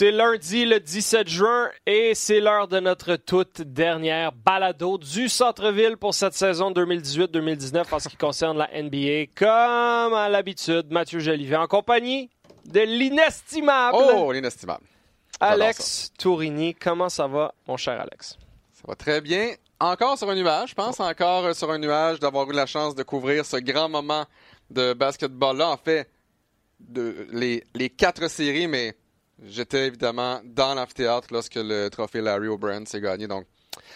C'est lundi le 17 juin et c'est l'heure de notre toute dernière balado du centre-ville pour cette saison 2018-2019 en ce qui concerne la NBA. Comme à l'habitude, Mathieu Jolivet en compagnie de l'inestimable Oh, l'inestimable. Alex Tourini. Comment ça va, mon cher Alex? Ça va très bien. Encore sur un nuage, je pense, encore sur un nuage d'avoir eu la chance de couvrir ce grand moment de basketball-là. En fait, de, les, les quatre séries, mais J'étais évidemment dans l'amphithéâtre lorsque le trophée Larry O'Brien s'est gagné. Donc,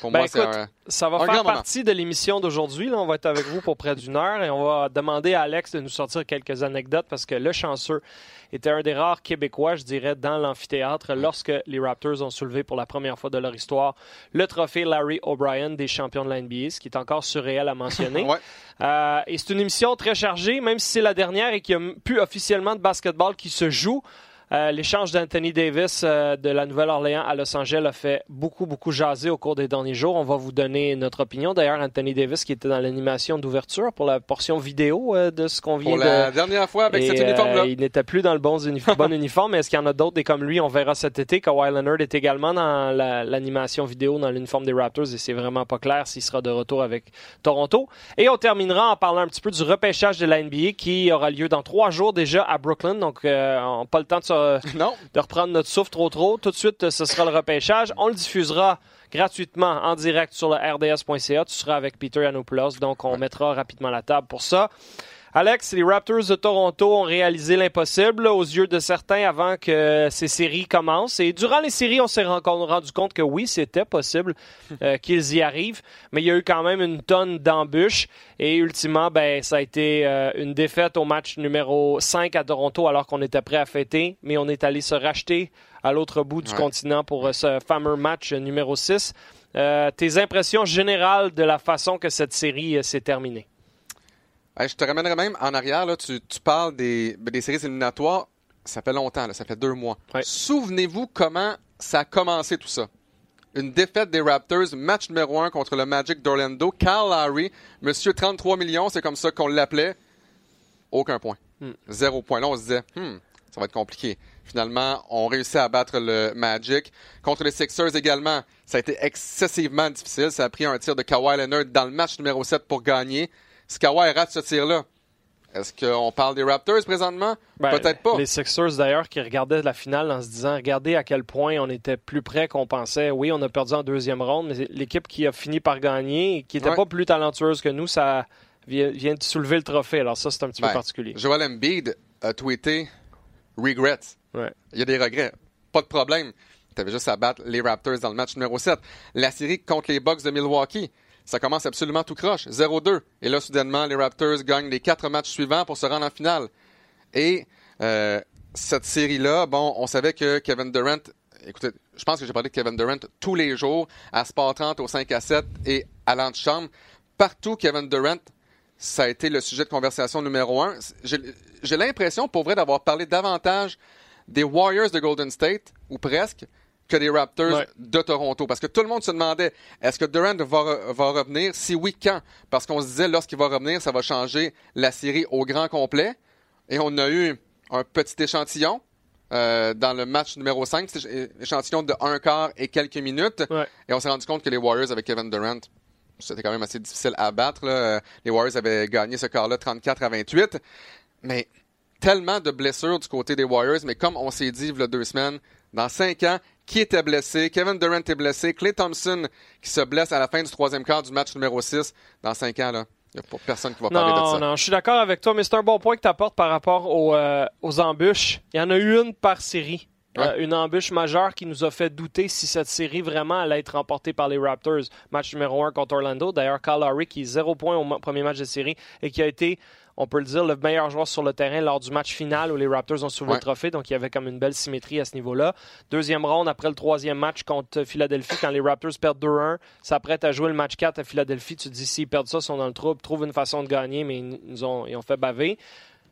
pour Ben, moi, c'est un. Ça va un faire moment. partie de l'émission d'aujourd'hui. On va être avec vous pour près d'une heure et on va demander à Alex de nous sortir quelques anecdotes parce que le chanceux était un des rares Québécois, je dirais, dans l'amphithéâtre lorsque les Raptors ont soulevé pour la première fois de leur histoire le trophée Larry O'Brien des champions de la NBA, ce qui est encore surréel à mentionner. Ouais. Euh, et c'est une émission très chargée, même si c'est la dernière et qu'il n'y a plus officiellement de basketball qui se joue. Euh, L'échange d'Anthony Davis euh, de la Nouvelle-Orléans à Los Angeles a fait beaucoup, beaucoup jaser au cours des derniers jours. On va vous donner notre opinion. D'ailleurs, Anthony Davis qui était dans l'animation d'ouverture pour la portion vidéo euh, de ce qu'on vient Pour de... la dernière fois avec Et, cet uniforme-là. il n'était plus dans le bon, uni- bon uniforme, mais est-ce qu'il y en a d'autres des comme lui? On verra cet été. Kawhi Leonard est également dans la- l'animation vidéo dans l'uniforme des Raptors et c'est vraiment pas clair s'il sera de retour avec Toronto. Et on terminera en parlant un petit peu du repêchage de la NBA qui aura lieu dans trois jours déjà à Brooklyn. Donc, on n'a pas le temps de, se- Non. de reprendre notre souffle trop trop. Tout de suite, euh, ce sera le repêchage. On le diffusera gratuitement en direct sur le rds.ca. Tu seras avec Peter Yanopoulos, donc on mettra rapidement la table pour ça. Alex, les Raptors de Toronto ont réalisé l'impossible aux yeux de certains avant que ces séries commencent. Et durant les séries, on s'est ren- rendu compte que oui, c'était possible euh, qu'ils y arrivent, mais il y a eu quand même une tonne d'embûches. Et ultimement, ben, ça a été euh, une défaite au match numéro 5 à Toronto alors qu'on était prêt à fêter, mais on est allé se racheter à l'autre bout du Ouais. continent pour euh, ce fameux match numéro 6. Euh, tes impressions générales de la façon que cette série s'est terminée? Hey, je te ramènerai même en arrière. Là, tu, tu parles des, des séries éliminatoires. Ça fait longtemps, là, ça fait deux mois. Ouais. Souvenez-vous comment ça a commencé tout ça. Une défaite des Raptors, match numéro un contre le Magic d'Orlando. Kyle Lowry, monsieur 33 millions, c'est comme ça qu'on l'appelait. Aucun point. Hmm. Zéro point. Là, on se disait, Hmm, ça va être compliqué. Finalement, on réussit à battre le Magic. Contre les Sixers également, ça a été excessivement difficile. Ça a pris un tir de Kawhi Leonard dans le match numéro 7 pour gagner. Si Kawhi rate ce tir-là, est-ce qu'on parle des Raptors présentement? Ben, Peut-être pas. Les Sixers, d'ailleurs, qui regardaient la finale en se disant regardez à quel point on était plus près qu'on pensait. Oui, on a perdu en deuxième ronde, mais l'équipe qui a fini par gagner qui n'était Ouais. pas plus talentueuse que nous, ça vient, vient de soulever le trophée. Alors, ça, c'est un petit peu Ben, particulier. Joel Embiid a tweeté regrets. Ouais. Il y a des regrets. Pas de problème. Tu avais juste à battre les Raptors dans le match numéro 7. La série contre les Bucks de Milwaukee, ça commence absolument tout croche. 0-2. Et là, soudainement, les Raptors gagnent les quatre matchs suivants pour se rendre en finale. Et euh, cette série-là, bon, on savait que Kevin Durant, écoutez, je pense que j'ai parlé de Kevin Durant tous les jours, à Sport 30, au 5 à 7 et à l'antichambre. Partout, Kevin Durant, ça a été le sujet de conversation numéro un. J'ai j'ai l'impression, pour vrai, d'avoir parlé davantage des Warriors de Golden State, ou presque, que des Raptors Ouais. de Toronto. Parce que tout le monde se demandait, est-ce que Durant va, va revenir? Si oui, quand? Parce qu'on se disait, lorsqu'il va revenir, ça va changer la série au grand complet. Et on a eu un petit échantillon euh, dans le match numéro 5, petit éch- échantillon de un quart et quelques minutes. Ouais. Et on s'est rendu compte que les Warriors avec Kevin Durant, c'était quand même assez difficile à battre. là. Les Warriors avaient gagné ce quart-là 34 à 28. Mais tellement de blessures du côté des Warriors. Mais comme on s'est dit il y a deux semaines, dans cinq ans, qui était blessé? Kevin Durant est blessé. Clay Thompson qui se blesse à la fin du troisième quart du match numéro 6. Dans cinq ans, là, il n'y a personne qui va parler de ça. non, je suis d'accord avec toi, mais c'est un bon point que tu apportes par rapport aux, euh, aux embûches. Il y en a eu une par série. Ouais. Euh, une embûche majeure qui nous a fait douter si cette série vraiment allait être remportée par les Raptors. Match numéro 1 contre Orlando. D'ailleurs, Kyle Lowry qui est zéro point au premier match de série et qui a été, on peut le dire, le meilleur joueur sur le terrain lors du match final où les Raptors ont soulevé Ouais. le trophée. Donc, il y avait comme une belle symétrie à ce niveau-là. Deuxième ronde après le troisième match contre Philadelphie, quand les Raptors perdent 2-1, s'apprêtent à jouer le match 4 à Philadelphie. Tu te dis, s'ils perdent ça, ils sont dans le trouble, trouvent une façon de gagner, mais ils, nous ont, ils ont fait baver.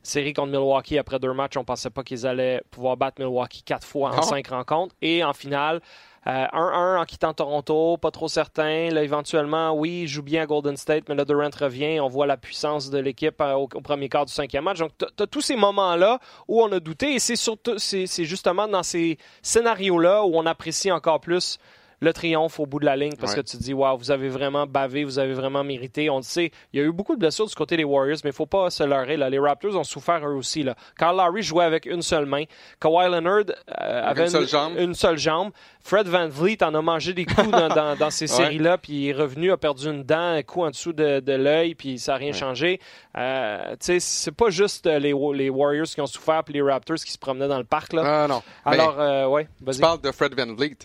série contre Milwaukee après deux matchs. On pensait pas qu'ils allaient pouvoir battre Milwaukee quatre fois en Non. cinq rencontres. Et en finale, 1-1 en quittant Toronto, pas trop certain. Là, éventuellement, oui, il joue bien à Golden State, mais là, Durant revient. On voit la puissance de l'équipe euh, au, premier quart du cinquième match. Donc, tu tous ces moments-là où on a douté. Et c'est surtout, c'est justement dans ces scénarios-là où on apprécie encore plus le triomphe au bout de la ligne parce Ouais. que tu te dis, waouh, vous avez vraiment bavé, vous avez vraiment mérité. On le sait, il y a eu beaucoup de blessures du côté des Warriors, mais il faut pas se leurrer. Là. Les Raptors ont souffert eux aussi. Là. Carl Lowry jouait avec une seule main. Kawhi Leonard euh, avait une seule jambe. une seule jambe. Fred Van Vliet en a mangé des coups dans, dans- dans ces Ouais. séries-là, puis il est revenu, a perdu une dent, un coup en dessous de, de l'œil, puis ça n'a rien Ouais. changé. Euh, tu sais, c'est pas juste euh, les, les Warriors qui ont souffert, puis les Raptors qui se promenaient dans le parc. Là. Ah non. Alors, euh, ouais, tu parles de Fred Van Vliet.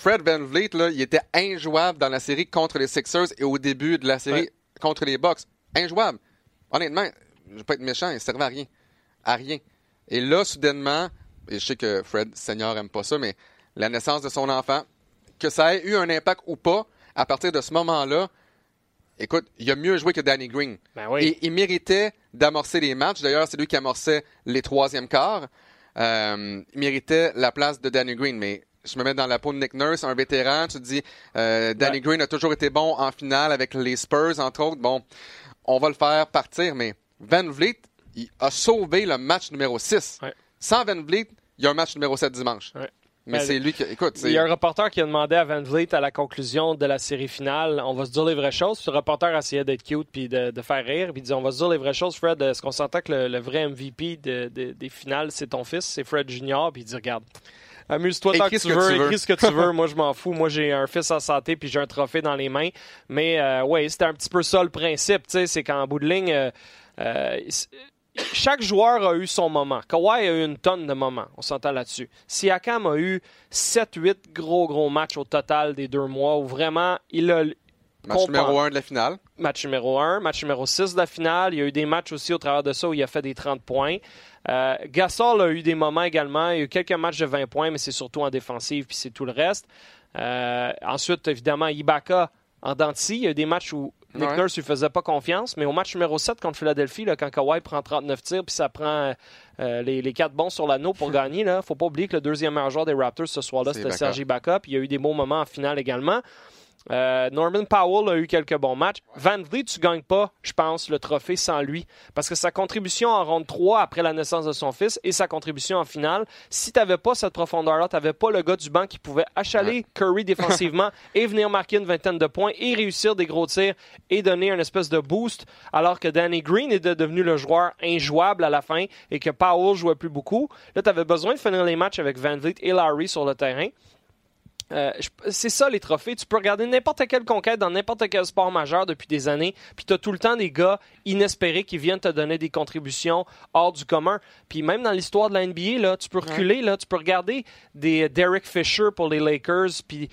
Fred Van Vliet, là, il était injouable dans la série contre les Sixers et au début de la série Ouais. contre les Bucks. Injouable. Honnêtement, je vais pas être méchant, il servait à rien. À rien. Et là, soudainement, et je sais que Fred Senior aime pas ça, mais la naissance de son enfant, que ça ait eu un impact ou pas, à partir de ce moment-là, écoute, il a mieux joué que Danny Green. Ben oui. Et il méritait d'amorcer les matchs. D'ailleurs, c'est lui qui amorçait les troisièmes quarts. Euh, il méritait la place de Danny Green. Mais je me mets dans la peau de Nick Nurse, un vétéran. Tu te dis, euh, Danny Ouais. Green a toujours été bon en finale avec les Spurs, entre autres. Bon, on va le faire partir. Mais Van Vliet, il a sauvé le match numéro 6. Ouais. Sans Van Vliet, il y a un match numéro 7 dimanche. Ouais. Mais Ben, c'est lui qui. Écoute, Il y a un reporter qui a demandé à Van Vliet à la conclusion de la série finale, on va se dire les vraies choses. Puis le reporter essayait d'être cute puis de, de faire rire. Puis il dit, on va se dire les vraies choses, Fred. Est-ce qu'on s'entend que le, le vrai MVP de- de- des finales, c'est ton fils, c'est Fred Junior? Puis il dit, regarde, amuse-toi tant que tu que veux, tu veux. écris ce que tu veux. Moi, je m'en fous. Moi, j'ai un fils en santé puis j'ai un trophée dans les mains. Mais euh, ouais, c'était un petit peu ça le principe. tu sais, C'est qu'en bout de ligne, euh, euh, chaque joueur a eu son moment. Kawhi a eu une tonne de moments, on s'entend là-dessus. Siakam a eu 7-8 gros, gros matchs au total des deux mois où vraiment il a Match numéro 1 de la finale. match numéro 1, match numéro 6 de la finale. Il y a eu des matchs aussi au travers de ça où il a fait des 30 points. Euh, Gasol a eu des moments également. Il y a eu quelques matchs de 20 points, mais c'est surtout en défensive, puis c'est tout le reste. Euh, ensuite, évidemment, Ibaka en dents de scie. Il y a eu des matchs où Nick Ouais. Nurse lui faisait pas confiance, mais au match numéro 7 contre Philadelphie, là, quand Kawhi prend 39 tirs, puis ça prend euh, les, les 4 bons sur l'anneau pour gagner, là, faut pas oublier que le deuxième meilleur joueur des Raptors ce soir-là, c'était. Serge Ibaka, puis il y a eu des beaux moments en finale également. Euh, Norman Powell a eu quelques bons matchs. Van Vliet, tu gagnes pas, je pense, le trophée sans lui. Parce que sa contribution en ronde 3 après la naissance de son fils et sa contribution en finale, si tu n'avais pas cette profondeur-là, tu n'avais pas le gars du banc qui pouvait achaler Curry défensivement et venir marquer une vingtaine de points et réussir des gros tirs et donner un espèce de boost, alors que Danny Green est de- devenu le joueur injouable à la fin et que Powell jouait plus beaucoup. Là, tu avais besoin de finir les matchs avec Van Vliet et Larry sur le terrain. Euh, c'est ça les trophées. Tu peux regarder n'importe quelle conquête dans n'importe quel sport majeur depuis des années, puis tu as tout le temps des gars inespérés qui viennent te donner des contributions hors du commun. Puis même dans l'histoire de la NBA, là, tu peux reculer, là, tu peux regarder des Derek Fisher pour les Lakers, puis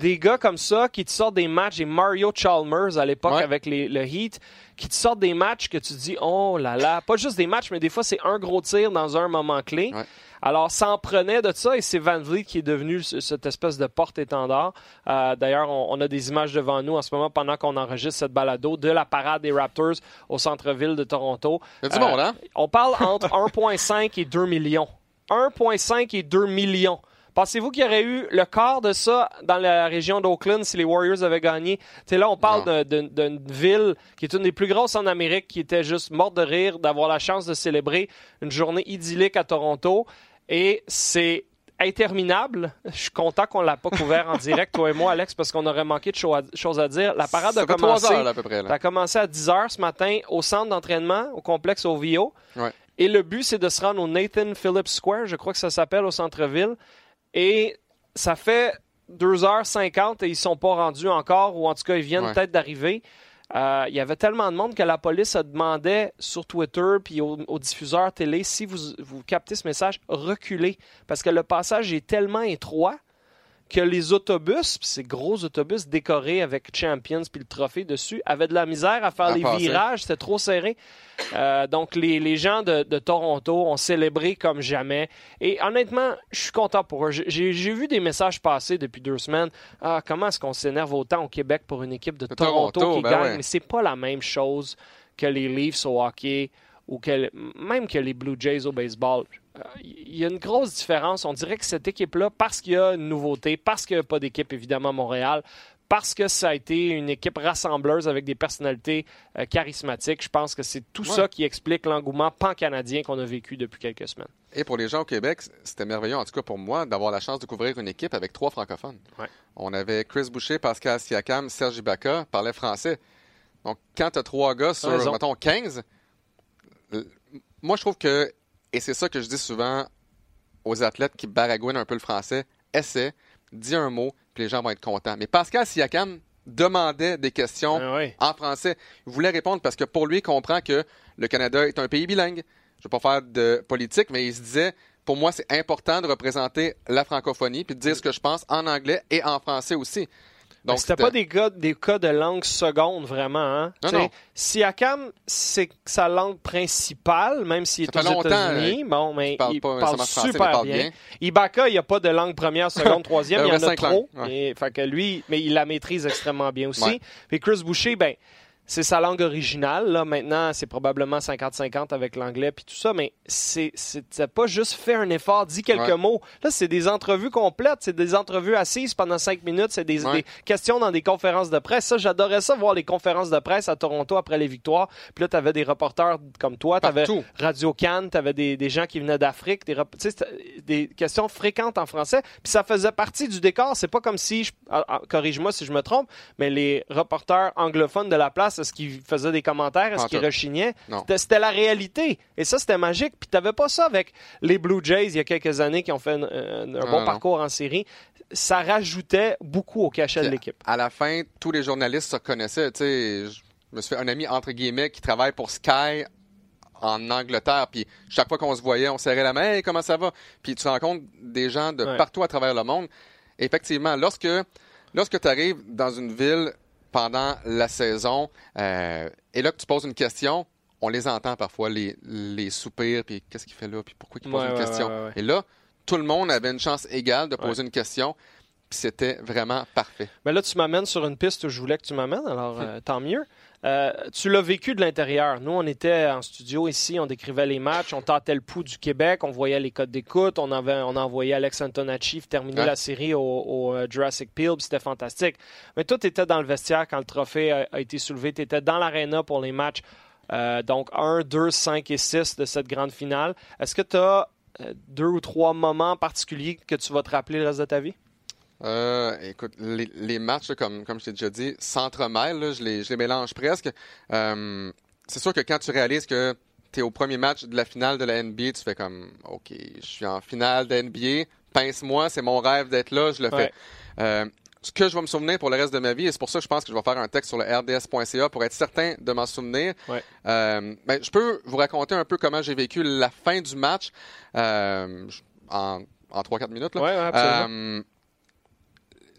des gars comme ça qui te sortent des matchs, et Mario Chalmers à l'époque Ouais. avec les- le Heat, qui te sortent des matchs que tu dis, oh là là, pas juste des matchs, mais des fois c'est un gros tir dans un moment clé. Ouais. Alors, ça en prenait de ça et c'est Van Vliet qui est devenu ce- cette espèce de porte-étendard. Euh, D'ailleurs, on, on a des images devant nous en ce moment pendant qu'on enregistre cette balado de la parade des Raptors au centre-ville de Toronto. Il y a du Euh, monde, hein? On parle entre 1,5 et 2 millions. 1,5 et 2 millions. Pensez-vous qu'il y aurait eu le quart de ça dans la région d'Oakland si les Warriors avaient gagné? Tu là, on parle d'une ville qui est une des plus grosses en Amérique, qui était juste morte de rire d'avoir la chance de célébrer une journée idyllique à Toronto. Et c'est interminable. Je suis content qu'on l'a pas couvert en direct, toi et moi, Alex, parce qu'on aurait manqué de cho- choses à dire. La parade Ça a commencé. heures, là, à peu près. Ça Là. a commencé à 10 h ce matin au centre d'entraînement, au complexe OVO. Ouais. Et le but, c'est de se rendre au Nathan Phillips Square, je crois que ça s'appelle au centre-ville. Et ça fait 2h50 et ils sont pas rendus encore, ou en tout cas, ils viennent Ouais. peut-être d'arriver. Euh, il y avait tellement de monde que la police a demandé sur Twitter puis aux, aux diffuseurs télé si vous, vous captez ce message, reculez. Parce que le passage est tellement étroit que les autobus, ces gros autobus décorés avec Champions puis le trophée dessus, avaient de la misère à faire À les passer. virages, c'était trop serré. Euh, donc les, les gens de, de Toronto ont célébré comme jamais. Et honnêtement, je suis content pour eux. J'ai- vu des messages passer depuis deux semaines. Ah, comment est-ce qu'on s'énerve autant au Québec pour une équipe de, De Toronto, Toronto, qui ben gagne? ouais. Mais c'est pas la même chose que les Leafs au hockey ou que, même que les Blue Jays au baseball, il y a une grosse différence. On dirait que cette équipe-là, parce qu'il y a une nouveauté, parce qu'il n'y a pas d'équipe évidemment à Montréal, parce que ça a été une équipe rassembleuse avec des personnalités euh, charismatiques. Je pense que c'est tout ça qui explique l'engouement pan-canadien qu'on a vécu depuis quelques semaines. Et pour les gens au Québec, c'était merveilleux, en tout cas pour moi, d'avoir la chance de couvrir une équipe avec trois francophones. On avait Chris Boucher, Pascal Siakam, Serge Ibaka, parlait français. Donc, quand tu as trois gars sur, mettons, 15, moi, je trouve que, et c'est ça que je dis souvent aux athlètes qui baragouinent un peu le français, essaie, dis un mot, puis les gens vont être contents. Mais Pascal Siakam demandait des questions ah en français. Il voulait répondre parce que pour lui, il comprend que le Canada est un pays bilingue. Je ne vais pas faire de politique, mais il se disait, pour moi, c'est important de représenter la francophonie puis de dire ce que je pense en anglais et en français aussi. Donc, c'était pas des cas, des cas de langue seconde, vraiment. Hein? Non, non. Siakam, c'est sa langue principale, même s'il est aux États-Unis. Euh, bon, mais il parle, parle super bien. Ibaka, il n'y a pas de langue première, seconde, troisième. il y en a trop. fait que lui, mais il la maîtrise extrêmement bien aussi. Puis Chris Boucher, ben, c'est sa langue originale. Là, maintenant, c'est probablement 50-50 avec l'anglais puis tout ça, mais c'est, c'est pas juste fait un effort, dit quelques mots. Là, c'est des entrevues complètes, c'est des entrevues assises pendant cinq minutes, c'est des, questions dans des conférences de presse. Ça, j'adorais ça, voir les conférences de presse à Toronto après les victoires. Puis là, t'avais des reporters comme toi, t'avais Radio Cannes, t'avais des, des gens qui venaient d'Afrique, des, des questions fréquentes en français. Puis ça faisait partie du décor. C'est pas comme si, ah, ah, corrige-moi si je me trompe, mais les reporters anglophones de la place est-ce qu'il faisait des commentaires? Est-ce qu'il rechignait? C'était la réalité. Et ça, c'était magique. Puis tu n'avais pas ça avec les Blue Jays il y a quelques années qui ont fait un, bon parcours en série. Ça rajoutait beaucoup au cachet de l'équipe. À la fin, tous les journalistes se connaissaient. je me suis fait un ami, entre guillemets, qui travaille pour Sky en Angleterre. Puis chaque fois qu'on se voyait, on serrait la main. Hey, comment ça va? Puis tu rencontres des gens de partout à travers le monde. effectivement, lorsque, lorsque tu arrives dans une ville pendant la saison. Euh, et là que tu poses une question, on les entend parfois, les, les soupirs, puis qu'est-ce qu'il fait là, puis pourquoi il pose une question. et là, tout le monde avait une chance égale de poser une question. Puis c'était vraiment parfait. Mais là, tu m'amènes sur une piste où je voulais que tu m'amènes, alors euh, tant mieux. Euh, tu l'as vécu de l'intérieur. Nous, on était en studio ici, on décrivait les matchs, on tâtait le pouls du Québec, on voyait les codes d'écoute, on, avait, on envoyé Alex Antonacci terminer la série au, euh, Jurassic Peel, c'était fantastique. Mais toi, tu étais dans le vestiaire quand le trophée a, été soulevé, tu étais dans l'aréna pour les matchs. Euh, donc 1, 2, 5 et 6 de cette grande finale. Est-ce que tu as deux ou trois moments particuliers que tu vas te rappeler le reste de ta vie? Euh, écoute, les, matchs, comme, comme je t'ai déjà dit, s'entremêlent, je les, je les mélange presque. Euh, c'est sûr que quand tu réalises que tu es au premier match de la finale de la NBA, tu fais comme, OK, je suis en finale de NBA, pince-moi, c'est mon rêve d'être là, je le fais. Euh, ce que je vais me souvenir pour le reste de ma vie, et c'est pour ça que je pense que je vais faire un texte sur le rds.ca pour être certain de m'en souvenir. ben, je peux vous raconter un peu comment j'ai vécu la fin du match en, en 3-4 minutes. Là. Ouais, absolument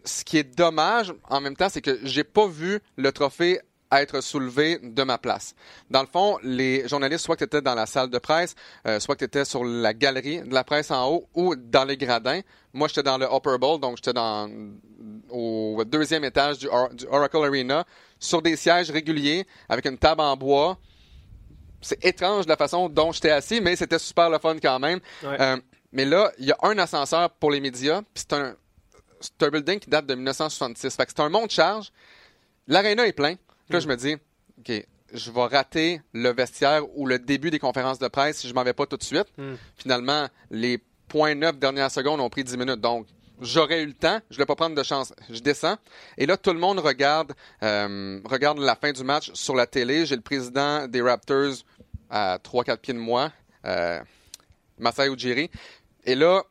ce qui est dommage en même temps, c'est que j'ai pas vu le trophée être soulevé de ma place. Dans le fond, les journalistes, soit que tu étais dans la salle de presse, euh, soit que tu étais sur la galerie de la presse en haut ou dans les gradins. Moi, j'étais dans le Upper Bowl, donc j'étais dans au deuxième étage du, Oracle Arena, sur des sièges réguliers, avec une table en bois. C'est étrange la façon dont j'étais assis, mais c'était super le fun quand même. Euh, mais là, il y a un ascenseur pour les médias, puis c'est un, c'est un building qui date de 1966. Fait que c'est un monde charge. L'aréna est plein. là, je me dis, OK, je vais rater le vestiaire ou le début des conférences de presse si je m'en vais pas tout de suite. Hmm. Finalement, les points neuf dernières secondes ont pris 10 minutes. Donc, j'aurais eu le temps. Je ne vais pas prendre de chance. Je descends. Et là, tout le monde regarde, euh, regarde la fin du match sur la télé. J'ai le président des Raptors à 3-4 pieds de moi, euh, Masai Ujiri. Et là,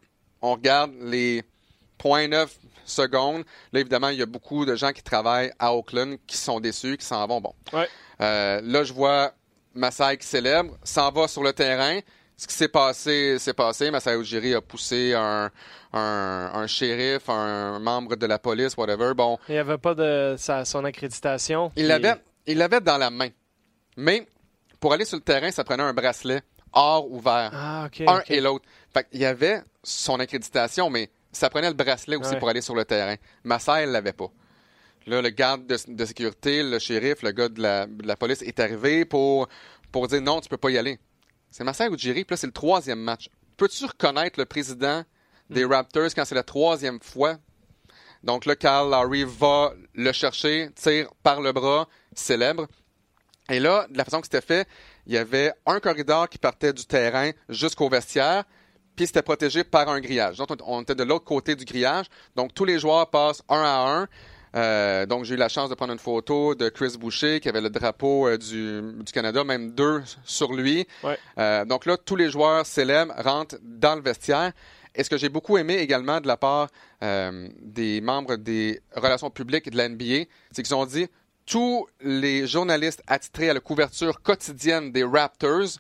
on regarde les 0.9 secondes. Là, évidemment, il y a beaucoup de gens qui travaillent à Oakland qui sont déçus, qui s'en vont. Bon. Euh, là, je vois Masai qui célèbre, s'en va sur le terrain. Ce qui s'est passé, s'est passé. Masai Ujiri a poussé un, un, shérif, un membre de la police, whatever. Bon. Il n'y avait pas de sa, son accréditation. Il l'avait, il l'avait dans la main. Mais pour aller sur le terrain, ça prenait un bracelet or ou vert. Ah, un et l'autre. Fait il y avait son accréditation, mais ça prenait le bracelet aussi pour aller sur le terrain. Massa, elle l'avait pas. Là, le garde de, sécurité, le shérif, le gars de la, police est arrivé pour, pour dire non, tu peux pas y aller. c'est Masai Ujiri, puis là, c'est le troisième match. Peux-tu reconnaître le président des Hmm. Raptors quand c'est la troisième fois? Donc là, Kyle Lowry va le chercher, tire par le bras, célèbre. Et là, de la façon que c'était fait, il y avait un corridor qui partait du terrain jusqu'au vestiaire, puis c'était protégé par un grillage. Donc, on était de l'autre côté du grillage. Donc, tous les joueurs passent un à un. Euh, donc, j'ai eu la chance de prendre une photo de Chris Boucher, qui avait le drapeau euh, du, du Canada, même deux sur lui. Ouais. Euh, donc là, tous les joueurs célèbres rentrent dans le vestiaire. Et ce que j'ai beaucoup aimé également de la part des membres des relations publiques de la NBA, c'est qu'ils ont dit tous les journalistes attitrés à la couverture quotidienne des Raptors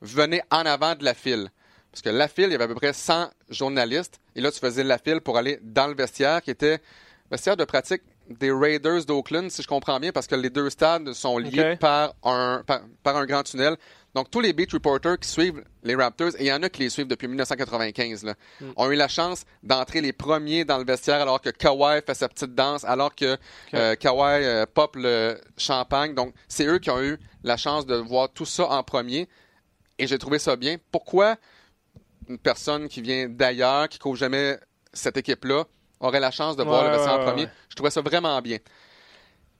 venaient en avant de la file. Parce que la file, il y avait à peu près 100 journalistes. Et là, tu faisais la file pour aller dans le vestiaire, qui était le vestiaire de pratique des Raiders d'Oakland, si je comprends bien, parce que les deux stades sont liés par, un, par, par un grand tunnel. Donc, tous les beat reporters qui suivent les Raptors, et il y en a qui les suivent depuis 1995, là, ont eu la chance d'entrer les premiers dans le vestiaire alors que Kawhi fait sa petite danse, alors que euh, Kawhi euh, pop le champagne. Donc, c'est eux qui ont eu la chance de voir tout ça en premier. Et j'ai trouvé ça bien. Pourquoi? Une personne qui vient d'ailleurs, qui couvre jamais cette équipe-là, aurait la chance de voir Ouais, le vestiaire en premier? Je trouvais ça vraiment bien.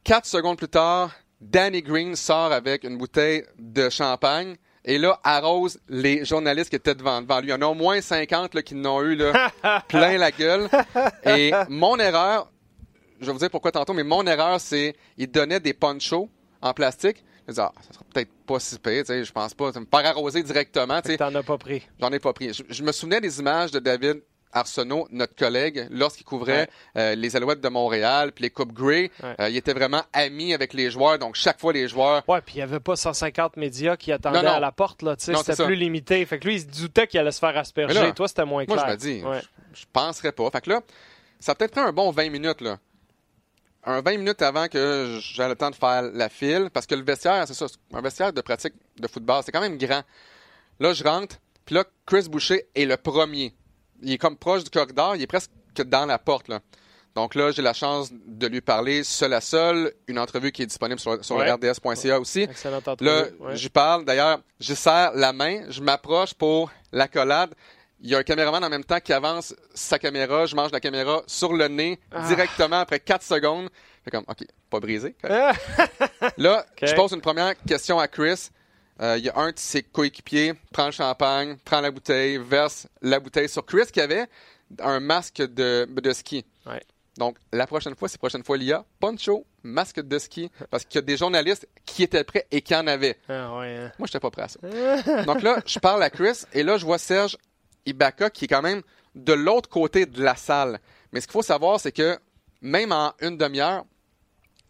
Quatre secondes plus tard, Danny Green sort avec une bouteille de champagne et là arrose les journalistes qui étaient devant, devant lui. Il y en a au moins 50 là, qui n'ont eu là, plein la gueule. Et mon erreur, je vais vous dire pourquoi tantôt, mais mon erreur, c'est il donnait des ponchos en plastique. Je ah, ça sera peut-être pas si pire, je pense pas. Me faire arroser directement, tu. T'en as pas pris. J'en ai pas pris. Je, je me souvenais des images de David Arsenault, notre collègue, lorsqu'il couvrait euh, les Alouettes de Montréal, puis les Coupes Grey. Ouais. Euh, il était vraiment ami avec les joueurs, donc chaque fois les joueurs. Ouais, puis il n'y avait pas 150 médias qui attendaient Non, non. à la porte, là, tu sais, Non, c'était plus limité. Fait que lui, il se doutait qu'il allait se faire asperger. Là, Toi, c'était moins Moi, clair. je me dis, Ouais. je, je penserais pas. Fait que là, ça a peut-être pris un bon 20 minutes, là. Un 20 minutes avant que j'aie le temps de faire la file, parce que le vestiaire, c'est ça, un vestiaire de pratique de football, c'est quand même grand. Là, je rentre, puis là, Chris Boucher est le premier. Il est comme proche du corridor, il est presque dans la porte, là. Donc là, j'ai la chance de lui parler seul à seul, une entrevue qui est disponible sur, sur Ouais. le RDS.ca aussi. Excellente entrevue. Là, ouais. j'y parle. D'ailleurs, je serre la main, je m'approche pour l'accolade. Il y a un caméraman en même temps qui avance sa caméra. Je mange la caméra sur le nez Ah. directement après 4 secondes. Fait comme, OK, pas brisé. Ah! Là, je pose une première question à Chris. Euh, Il y a un de ses coéquipiers, prend le champagne, prend la bouteille, verse la bouteille sur Chris qui avait un masque de, de ski. Ouais. Donc, la prochaine fois, c'est la prochaine fois l'IA, poncho, masque de ski, parce qu'il y a des journalistes qui étaient prêts et qui en avaient. Ah, ouais, hein. Moi, j'étais pas prêt à ça. Donc là, je parle à Chris et là, je vois Serge Ibaka qui est quand même de l'autre côté de la salle. Mais ce qu'il faut savoir, c'est que même en une demi-heure,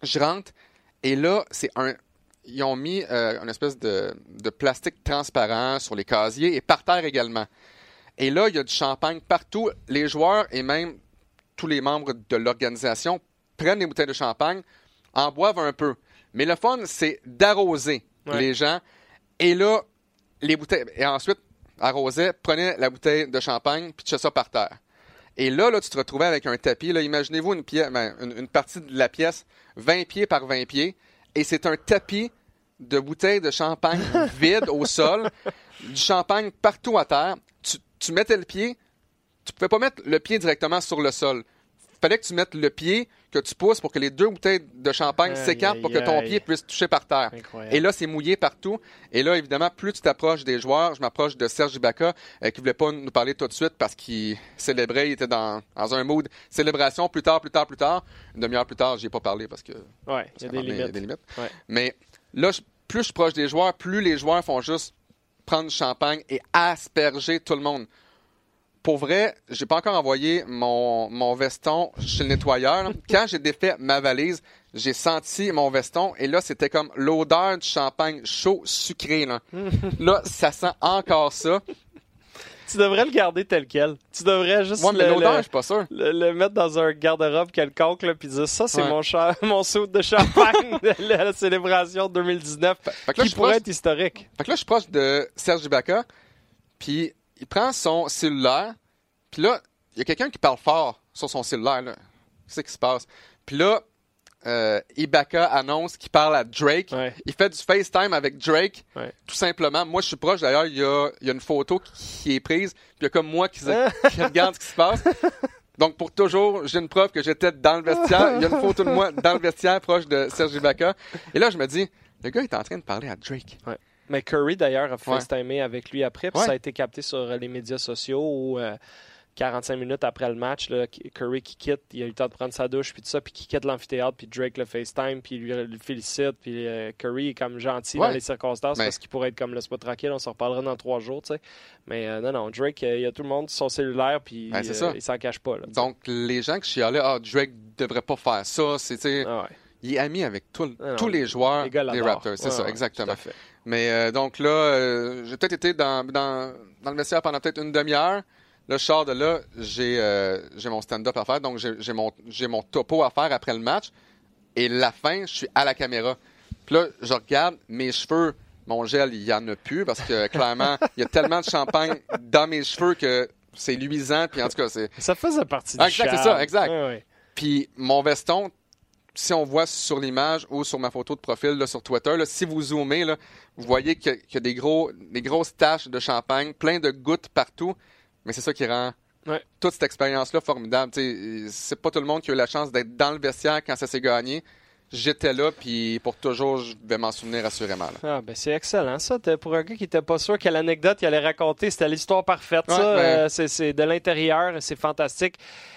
je rentre et là, c'est un. Ils ont mis euh, une espèce de, de plastique transparent sur les casiers et par terre également. Et là, il y a du champagne partout. Les joueurs et même tous les membres de l'organisation prennent des bouteilles de champagne, en boivent un peu. Mais le fun, c'est d'arroser Ouais. les gens. Et là, les bouteilles. Et ensuite, arrosait, prenait la bouteille de champagne, puis tu ça par terre. Et là, là, tu te retrouvais avec un tapis. Imaginez-vous une, pièce, ben, une, une partie de la pièce, 20 pieds par 20 pieds, et c'est un tapis de bouteilles de champagne vide au sol, du champagne partout à terre. Tu, tu mettais le pied, tu pouvais pas mettre le pied directement sur le sol. Fallait que tu mettes le pied, que tu pousses pour que les deux bouteilles de champagne s'écartent pour que ton pied puisse toucher par terre. Incroyable. Et là, c'est mouillé partout. Et là, évidemment, plus tu t'approches des joueurs, je m'approche de Serge Ibaka, euh, qui voulait pas nous parler tout de suite parce qu'il célébrait, il était dans, dans un mood célébration, plus tard, plus tard, plus tard. Une demi-heure plus tard, j'y ai pas parlé parce que Ouais, il y a des il limites. des limites. Ouais. Mais là, je- plus je suis proche des joueurs, plus les joueurs font juste prendre du champagne et asperger tout le monde. Pour vrai, j'ai pas encore envoyé mon, mon veston chez le nettoyeur. Quand j'ai défait ma valise, j'ai senti mon veston et là, c'était comme l'odeur du champagne chaud, sucré. Là, là ça sent encore ça. Tu devrais le garder tel quel. Tu devrais juste mais le, le- je suis pas sûr. le- le mettre dans un garde-robe quelconque, là, puis dire ça, c'est Ouais. mon, cha- mon saut de champagne de la célébration 2019, Fait qui pourrait proche- être historique. Fait que là, je suis proche de Serge Ibaka, puis il prend son cellulaire, puis là, il y a quelqu'un qui parle fort sur son cellulaire, là. Qu'est-ce qui se passe? Puis là, euh, Ibaka annonce qu'il parle à Drake. Ouais. Il fait du FaceTime avec Drake, Ouais. tout simplement. Moi, je suis proche. D'ailleurs, il y a, il y a une photo qui est prise. Puis il y a comme moi qui, qui regarde ce qui se passe. Donc, pour toujours, j'ai une preuve que j'étais dans le vestiaire. Il y a une photo de moi dans le vestiaire, proche de Serge Ibaka. Et là, je me dis, le gars est en train de parler à Drake. Mais Curry, d'ailleurs, a Ouais. FaceTimé avec lui après, puis Ouais. ça a été capté sur euh, les médias sociaux où, euh, 45 minutes après le match, là, Curry qui quitte, il a eu le temps de prendre sa douche, puis tout ça, puis qui quitte l'amphithéâtre, puis Drake le FaceTime, puis lui le félicite, puis euh, Curry est comme gentil Ouais. dans les circonstances Mais- parce qu'il pourrait être comme le spot tranquille, on s'en reparlera dans trois jours, tu sais. Mais euh, non, non, Drake, euh, il y a tout le monde sur son cellulaire, puis Ben, euh, il s'en cache pas. Là. Donc, les gens qui chialaient, ah, Drake devrait pas faire ça, c'est, tu sais, Ah ouais. il est ami avec tout- Ah non, tous les joueurs Les des. Raptors. C'est ça, exactement. tout à fait. Mais euh, donc là, euh, j'ai peut-être été dans, dans, dans le vestiaire pendant peut-être une demi-heure. Là, je sors de là, j'ai euh, j'ai mon stand-up à faire, donc j'ai mon, j'ai mon topo à faire après le match. Et la fin, je suis à la caméra. Puis là, je regarde mes cheveux. Mon gel, il y en a plus parce que clairement, il y a tellement de champagne dans mes cheveux que c'est luisant. Puis en tout cas, c'est. Ça faisait partie Ah, du exact, c'est ça, exact. Puis mon veston, si on voit sur l'image ou sur ma photo de profil là, sur Twitter, là, si vous zoomez, là, vous voyez qu'il y a- qu'il y a des, gros, des grosses taches de champagne, plein de gouttes partout. Mais c'est ça qui rend Ouais. toute cette expérience-là formidable. C'est pas tout le monde qui a eu la chance d'être dans le vestiaire quand ça s'est gagné. J'étais là, puis pour toujours, je vais m'en souvenir assurément. là. Ah, ben c'est excellent, ça. Pour un gars qui était pas sûr quelle anecdote il allait raconter, c'était l'histoire parfaite, Ouais, ça. ben- Euh, c'est de l'intérieur, c'est fantastique.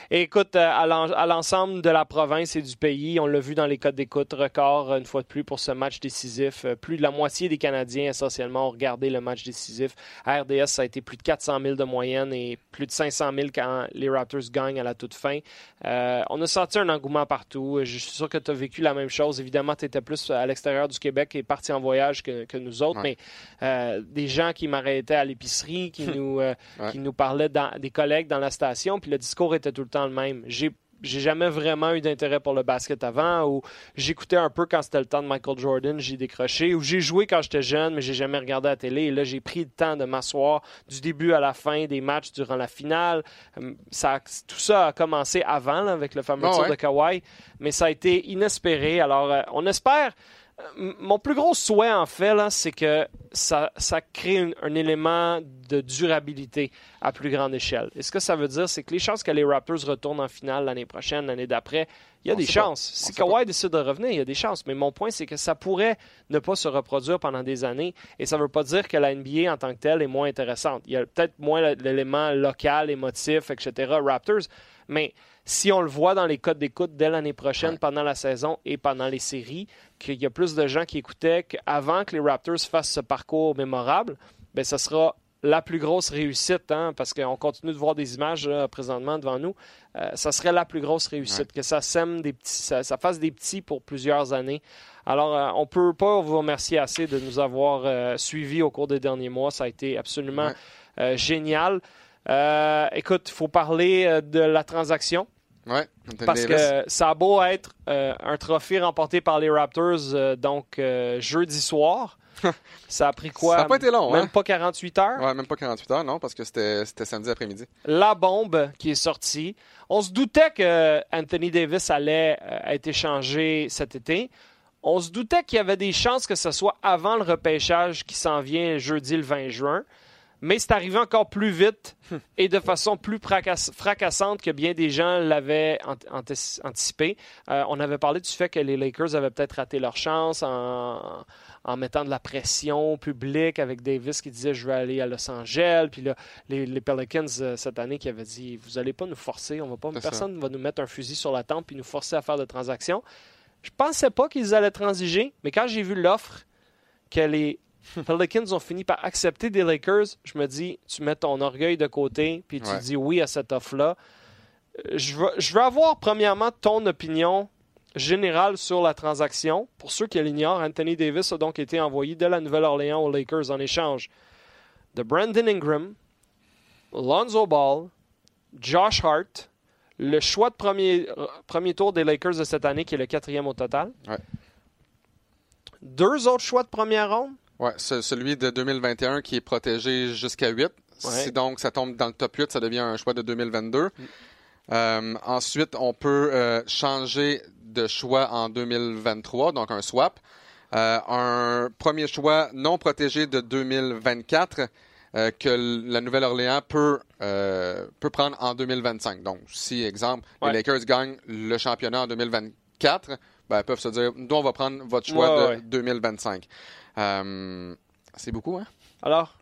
Et écoute, euh, à l'en- à l'ensemble de la province et du pays, on l'a vu dans les codes d'écoute, record euh, une fois de plus pour ce match décisif. Euh, Plus de la moitié des Canadiens, essentiellement, ont regardé le match décisif. À RDS, ça a été plus de 400 000 de moyenne et plus de 500 000 quand les Raptors gagnent à la toute fin. Euh, on a senti un engouement partout. Je suis sûr que tu as vécu la même chose. Évidemment, tu étais plus à l'extérieur du Québec et parti en voyage que, que nous autres, Ouais. mais euh, des gens qui m'arrêtaient à l'épicerie, qui, nous, euh, Ouais. qui nous parlaient, dans, des collègues dans la station, puis le discours était tout le temps le même. J'ai j'ai jamais vraiment eu d'intérêt pour le basket avant, ou j'écoutais un peu quand c'était le temps de Michael Jordan, j'ai décroché, ou j'ai joué quand j'étais jeune, mais j'ai jamais regardé la télé. Et là, j'ai pris le temps de m'asseoir du début à la fin des matchs durant la finale. Euh, Ça, tout ça a commencé avant, là, avec le fameux Ah tir ouais? de Kawhi, mais ça a été inespéré. Alors, euh, on espère. Mon plus gros souhait, en fait, c'est que ça, ça crée un, un élément de durabilité à plus grande échelle. Et ce que ça veut dire, c'est que les chances que les Raptors retournent en finale l'année prochaine, l'année d'après, il y a On des pas. chances. Si. Kawhi décide de revenir, il y a des chances. Mais mon point, c'est que ça pourrait ne pas se reproduire pendant des années. Et ça ne veut pas dire que la NBA en tant que telle est moins intéressante. Il y a peut-être moins l'élément local, émotif, etc. Raptors. Mais si on le voit dans les codes d'écoute dès l'année prochaine, Ouais. pendant la saison et pendant les séries, qu'il y a plus de gens qui écoutaient qu'avant que les Raptors fassent ce parcours mémorable, ben ça sera la plus grosse réussite, hein, parce qu'on continue de voir des images là, présentement devant nous. Euh, ça serait la plus grosse réussite, que ça sème des petits, ça, ça fasse des petits pour plusieurs années. Alors, euh, on peut pas vous remercier assez de nous avoir euh, suivis au cours des derniers mois. Ça a été absolument Ouais. génial. Écoute, il faut parler de la transaction. Ouais, Parce que ça a beau être euh, un trophée remporté par les Raptors euh, donc euh, jeudi soir. ça a pris quoi? Ça n'a pas été long, Même hein? pas 48 heures? Ouais, même pas 48 heures, non, parce que c'était samedi après-midi. La bombe qui est sortie. On se doutait que Anthony Davis allait être échangé cet été. On se doutait qu'il y avait des chances que ce soit avant le repêchage qui s'en vient jeudi le 20 juin. Mais c'est arrivé encore plus vite et de façon plus fracass- fracassante que bien des gens l'avaient anticipé. Euh, on avait parlé du fait que les Lakers avaient peut-être raté leur chance en, en mettant de la pression publique avec Davis qui disait je vais aller à Los Angeles. Puis là, les, les Pelicans euh, cette année qui avaient dit vous allez pas nous forcer, on va pas, personne ne va nous mettre un fusil sur la tempe puis nous forcer à faire de transactions. Je pensais pas qu'ils allaient transiger, mais quand j'ai vu l'offre que les Pelicans ont fini par accepter des Lakers, je me dis, tu mets ton orgueil de côté, puis tu Ouais. dis oui à cette offre-là. Euh, Je veux, je veux avoir premièrement ton opinion générale sur la transaction. Pour ceux qui l'ignorent, Anthony Davis a donc été envoyé de la Nouvelle-Orléans aux Lakers en échange de Brandon Ingram, Lonzo Ball, Josh Hart, le choix de premier, euh, premier tour des Lakers de cette année, qui est le quatrième au total. Ouais. Deux autres choix de première ronde? Ce- celui de 2021 qui est protégé jusqu'à 8. Si donc ça tombe dans le top 8, ça devient un choix de 2022. Euh, ensuite, on peut euh, changer de choix en 2023, donc un swap. Euh, un premier choix non protégé de 2024 euh, que la Nouvelle-Orléans peut, peut prendre en 2025. Donc, si, exemple, Ouais. les Lakers gagnent le championnat en 2024, ben, ils peuvent se dire, nous, on va prendre votre choix Ouais, de ouais. 2025. Euh, c'est beaucoup, hein? Alors,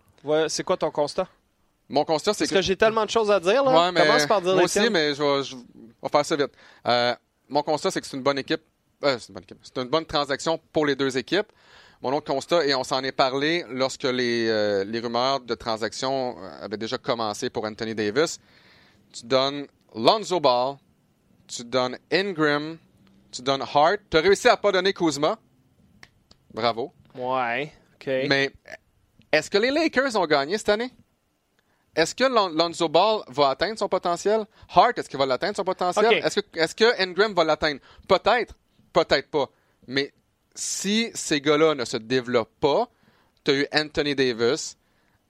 c'est quoi ton constat? Mon constat, c'est Parce que j'ai tellement de choses à dire, là. Ouais, mais Commence par dire moi les aussi, mais je vais, je vais faire ça vite. Euh, mon constat, c'est que c'est une bonne équipe. euh, c'est une bonne équipe. C'est une bonne transaction pour les deux équipes. Mon autre constat, et on s'en est parlé lorsque les, euh, les rumeurs de transaction avaient déjà commencé pour Anthony Davis. Tu donnes Lonzo Ball, tu donnes Ingram, tu donnes Hart. Tu as réussi à pas donner Kuzma. Bravo. Ouais, OK. Mais est-ce que les Lakers ont gagné cette année? Est-ce que Lon- Lonzo Ball va atteindre son potentiel? Hart, est-ce qu'il va l'atteindre son potentiel? Est-ce que, est-ce que Ingram va l'atteindre? Peut-être, peut-être pas. Mais si ces gars-là ne se développent pas, tu as eu Anthony Davis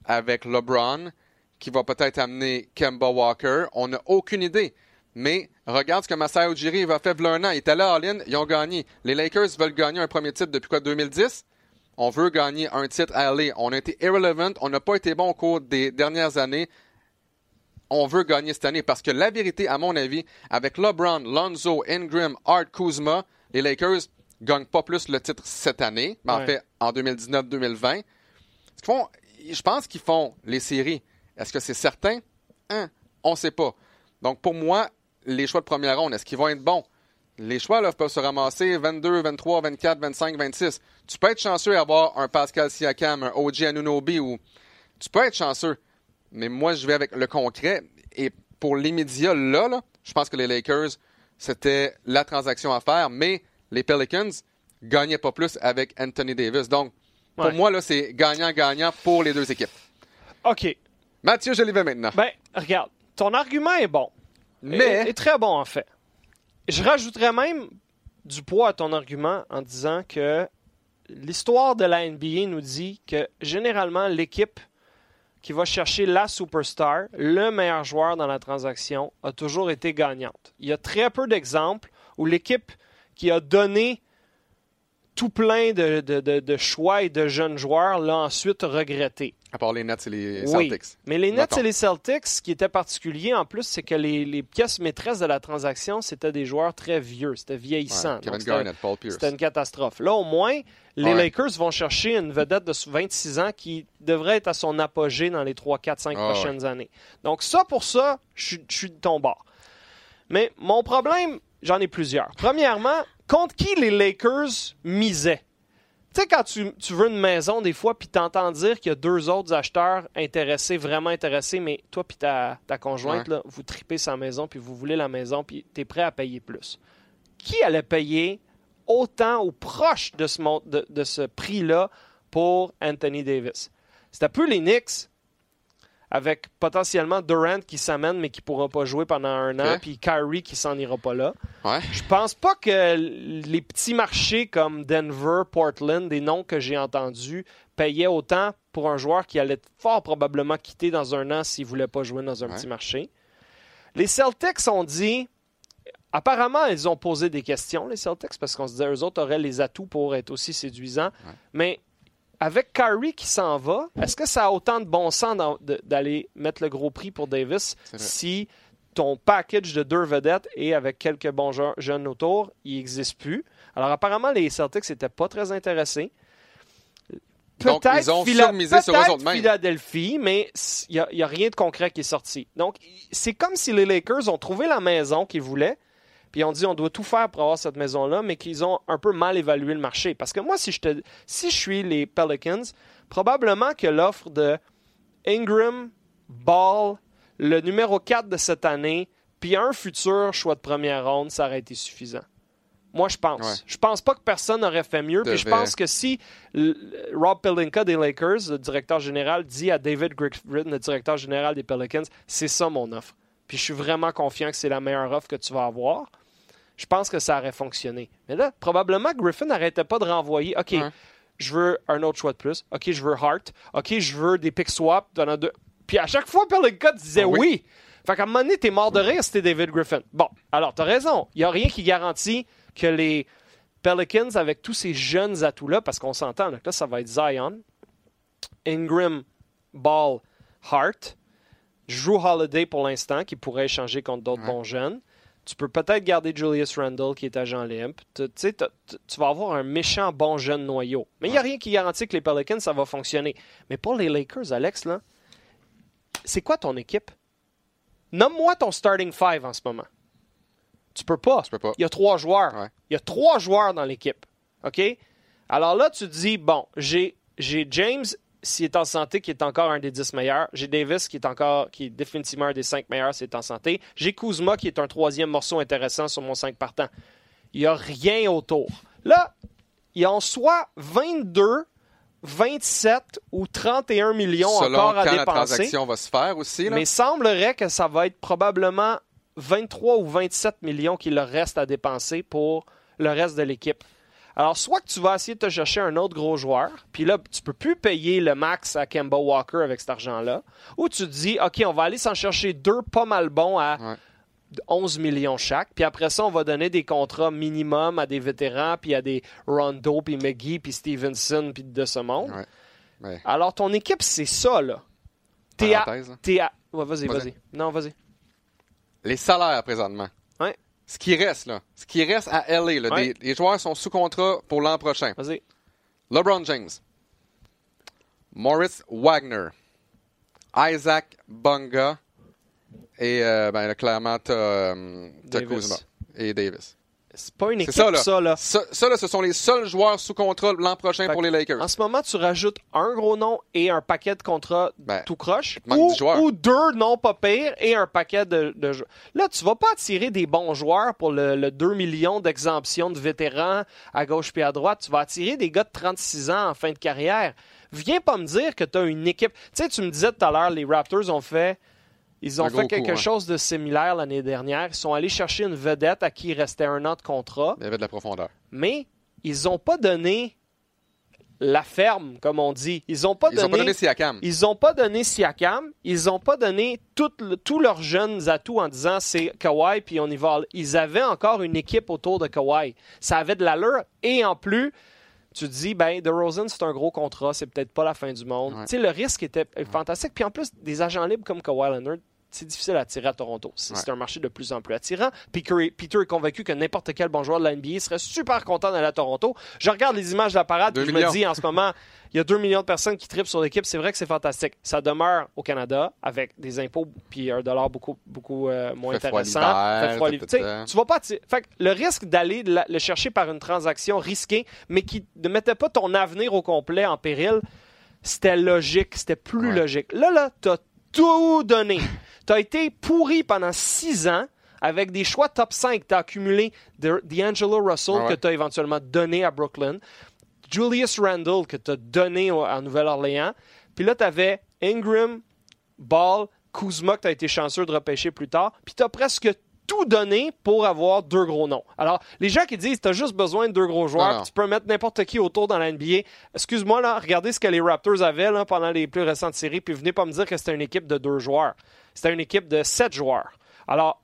avec LeBron qui va peut-être amener Kemba Walker. On n'a aucune idée. Mais regarde ce que Masai Ujiri va faire un an. Il était là, All-In, ils ont gagné. Les Lakers veulent gagner un premier titre depuis quoi, 2010? On veut gagner un titre à LA. On a été irrelevant. On n'a pas été bon au cours des dernières années. On veut gagner cette année parce que la vérité, à mon avis, avec LeBron, Lonzo, Ingram, Art, Kuzma, les Lakers gagnent pas plus le titre cette année, mais en fait en 2019-2020. Ce qu'ils font, je pense qu'ils font les séries. Est-ce que c'est certain? Hein? On ne sait pas. Donc pour moi, les choix de première ronde, est-ce qu'ils vont être bons? Les choix là, peuvent se ramasser 22, 23, 24, 25, 26. Tu peux être chanceux et avoir un Pascal Siakam, un OG Anunobi ou tu peux être chanceux. Mais moi, je vais avec le concret. Et pour l'immédiat, là, là, je pense que les Lakers, c'était la transaction à faire. Mais les Pelicans gagnaient pas plus avec Anthony Davis. Donc, pour Ouais. moi, là, c'est gagnant-gagnant pour les deux équipes. OK. Mathieu, je l'y vais maintenant. Ben, regarde, ton argument est bon. Mais- Est, est très bon, en fait. Je rajouterais même du poids à ton argument en disant que l'histoire de la NBA nous dit que généralement, l'équipe qui va chercher la superstar, le meilleur joueur dans la transaction, a toujours été gagnante. Il y a très peu d'exemples où l'équipe qui a donné tout plein de, de- choix et de jeunes joueurs l'a ensuite regretté. À part les Nets et les Oui, Celtics. mais les Nets et les Celtics, ce qui était particulier en plus, c'est que les, les pièces maîtresses de la transaction, c'était des joueurs très vieux, c'était vieillissant. Ouais, c'était- Garnett, Paul Pierce. C'était une catastrophe. Là, au moins, les Ouais. Lakers vont chercher une vedette de 26 ans qui devrait être à son apogée dans les 3, 4, 5 Ah, prochaines années. Donc, ça, pour ça, je suis- je suis de ton bord. Mais mon problème, j'en ai plusieurs. Premièrement, contre qui les Lakers misaient? Tu sais, quand tu, tu veux une maison, des fois, puis t'entends dire qu'il y a deux autres acheteurs intéressés, vraiment intéressés, mais toi puis ta, ta conjointe, Ouais. là, vous tripez sa maison, puis vous voulez la maison, puis t'es prêt à payer plus. Qui allait payer autant ou proche de ce, de, de ce prix-là pour Anthony Davis? C'était peu les Knicks, avec potentiellement Durant qui s'amène, mais qui pourra pas jouer pendant un an, puis Kyrie qui s'en ira pas là. Ouais. Je pense pas que les petits marchés comme Denver, Portland, des noms que j'ai entendus, payaient autant pour un joueur qui allait fort probablement quitter dans un an s'il voulait pas jouer dans un Ouais. petit marché. Les Celtics ont dit. Apparemment, ils ont posé des questions, les Celtics, parce qu'on se disait eux autres auraient les atouts pour être aussi séduisants. Ouais. Mais avec Kyrie qui s'en va, est-ce que ça a autant de bon sens d'aller mettre le gros prix pour Davis si ton package de deux vedettes et avec quelques bons je- jeunes autour, il n'existe plus? Alors apparemment, les Celtics n'étaient pas très intéressés. Donc, ils ont Phila- surmisé sur eux peut-être autres. Philadelphie, mais il n'y a, rien de concret qui est sorti. Donc, c'est comme si les Lakers ont trouvé la maison qu'ils voulaient, puis ont dit on doit tout faire pour avoir cette maison-là, mais qu'ils ont un peu mal évalué le marché. Parce que moi, si je, te, si je suis les Pelicans, probablement que l'offre de Ingram, Ball, le numéro 4 de cette année, puis un futur choix de première ronde, ça aurait été suffisant. Moi, je pense. Ouais. Je pense pas que personne n'aurait fait mieux. Puis je pense que si Rob Pelinka des Lakers, le directeur général, dit à David Griffin, le directeur général des Pelicans, c'est ça mon offre. Puis je suis vraiment confiant que c'est la meilleure offre que tu vas avoir. Je pense que ça aurait fonctionné. Mais là, probablement, Griffin n'arrêtait pas de renvoyer. OK, je veux un autre choix de plus. OK, je veux Hart. OK, je veux des pick swaps. Deux. Puis à chaque fois, Pelinka disait Ah oui. oui. Fait qu'à un moment donné, t'es mort de rire si t'es David Griffin. Bon, alors t'as raison. Il n'y a rien qui garantit que les Pelicans, avec tous ces jeunes atouts-là, parce qu'on s'entend, là, ça va être Zion, Ingram, Ball, Hart, Drew Holiday pour l'instant, qui pourrait échanger contre d'autres Ouais. bons jeunes. Tu peux peut-être garder Julius Randle, qui est agent limp. Tu vas avoir un méchant bon jeune noyau. Mais il n'y a rien qui garantit que les Pelicans, ça va fonctionner. Mais pour les Lakers, Alex, là, c'est quoi ton équipe? Nomme-moi ton starting five en ce moment. Tu peux pas. Tu peux pas. Il y a trois joueurs. Ouais. Il y a trois joueurs dans l'équipe. OK? Alors là, tu te dis, bon, j'ai James, s'il est en santé, qui est encore un des 10 meilleurs. J'ai Davis, qui est encore, qui est définitivement un des 5 meilleurs, s'il est en santé. J'ai Kuzma, qui est un troisième morceau intéressant sur mon 5 partant. Il n'y a rien autour. Là, il y a en soit 22, 27 ou 31 millions Selon encore à quand la dépenser. transaction va se faire aussi. Là. Mais semblerait que ça va être probablement 23 ou 27 millions qu'il leur reste à dépenser pour le reste de l'équipe. Alors, soit que tu vas essayer de te chercher un autre gros joueur, puis là, tu peux plus payer le max à Kemba Walker avec cet argent-là, ou tu te dis, OK, on va aller s'en chercher deux pas mal bons à Ouais. 11 millions chaque, puis après ça, on va donner des contrats minimum à des vétérans, puis à des Rondo, puis McGee, puis Stevenson, puis de ce monde. Ouais. Ouais. Alors, ton équipe, c'est ça, là. T'es à. T'es à... Ouais, vas-y, Vas-y. vas-y. Non, vas-y. Les salaires présentement. Ce qui reste, là. Ce qui reste à LA, là, Ouais. des- les joueurs sont sous contrat pour l'an prochain. Vas-y. LeBron James, Morris Wagner, Isaac Bunga et euh, ben, là, clairement, t'as euh. Kuzma et Davis. C'est pas une équipe, ça, là. ça, là. Ça, ça, là, ce sont les seuls joueurs sous contrat l'an prochain Fait pour les Lakers. En ce moment, tu rajoutes un gros nom et un paquet de contrats Ben, tout croche. Ou, deux non pas pires et un paquet de, de joueurs. Là, tu vas pas attirer des bons joueurs pour le, le 2 millions d'exemption de vétérans à gauche puis à droite. Tu vas attirer des gars de 36 ans en fin de carrière. Viens pas me dire que tu as une équipe. Tu sais, tu me disais tout à l'heure, les Raptors ont fait. Ils ont Un fait quelque coup, hein. chose de similaire l'année dernière. Ils sont allés chercher une vedette à qui il restait un an de contrat Il y avait de la profondeur. mais ils n'ont pas donné la ferme, comme on dit. Ils n'ont pas Ils ont donné. pas donné Siakam. Ils ont pas donné Siakam, ils n'ont pas donné tout le- tous leurs jeunes atouts en disant c'est Kawhi puis on y va. Ils avaient encore une équipe autour de Kawhi. Ça avait de l'allure et en plus, tu te dis ben DeRozan c'est un gros contrat, c'est peut-être pas la fin du monde. Ouais. Tu sais le risque était fantastique puis en plus des agents libres comme Kawhi Leonard c'est difficile à attirer à Toronto. C'est Ouais. un marché de plus en plus attirant. Peter est convaincu que n'importe quel bon joueur de la NBA serait super content d'aller à Toronto. Je regarde les images de la parade puis je me dis en ce moment, il y a 2 millions de personnes qui tripent sur l'équipe. C'est vrai que c'est fantastique. Ça demeure au Canada avec des impôts puis un dollar beaucoup, beaucoup euh, moins Fait intéressant. Fait froid Tu. Tu vas pas Fait que le risque d'aller le chercher par une transaction risquée, mais qui ne mettait pas ton avenir au complet en péril, c'était logique. C'était plus Ouais. logique. Là, là, t'as tout donné. T'as été pourri pendant six ans avec des choix top 5. T'as accumulé de- D'Angelo Russell Ah ouais. que t'as éventuellement donné à Brooklyn. Julius Randle que tu as donné à Nouvelle-Orléans. Puis là, tu avais Ingram, Ball, Kuzma que tu as été chanceux de repêcher plus tard. Puis tu as presque tout donné pour avoir deux gros noms. Alors, les gens qui disent tu as juste besoin de deux gros joueurs, tu peux mettre n'importe qui autour dans la NBA. Excuse-moi, là, regardez ce que les Raptors avaient là, pendant les plus récentes séries, puis venez pas me dire que c'était une équipe de deux joueurs. C'était une équipe de sept joueurs. Alors,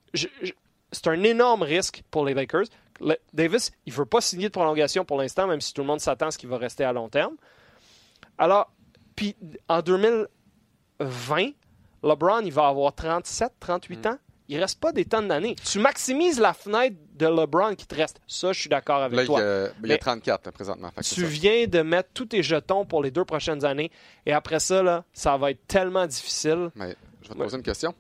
c'est un énorme risque pour les Lakers. Le- Davis, il veut pas signer de prolongation pour l'instant, même si tout le monde s'attend à ce qu'il va rester à long terme. Alors, puis en 2020, LeBron, il va avoir 37, 38 ans? Il reste pas des tonnes d'années. Tu maximises la fenêtre de LeBron qui te reste. Ça, je suis d'accord avec Là, il y toi. a, il y a Mais 34 là, présentement. Tu viens de mettre tous tes jetons pour les deux prochaines années. Et après ça, là, ça va être tellement difficile. Mais je vais te Ouais. poser une question.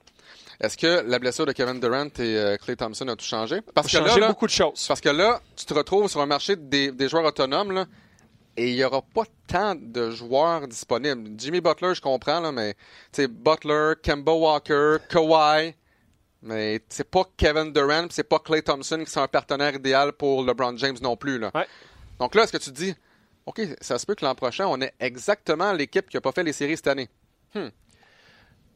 Est-ce que la blessure de Kevin Durant et Clay Thompson a tout changé? Parce que, changer là, beaucoup de choses. parce que là, tu te retrouves sur un marché des, des joueurs autonomes là, et il n'y aura pas tant de joueurs disponibles. Jimmy Butler, je comprends, là, mais Butler, Kemba Walker, Kawhi, mais c'est pas Kevin Durant, c'est pas Clay Thompson qui sont un partenaire idéal pour LeBron James non plus. Là. Ouais. Donc là, est-ce que tu te dis, OK, ça se peut que l'an prochain, on ait exactement l'équipe qui n'a pas fait les séries cette année?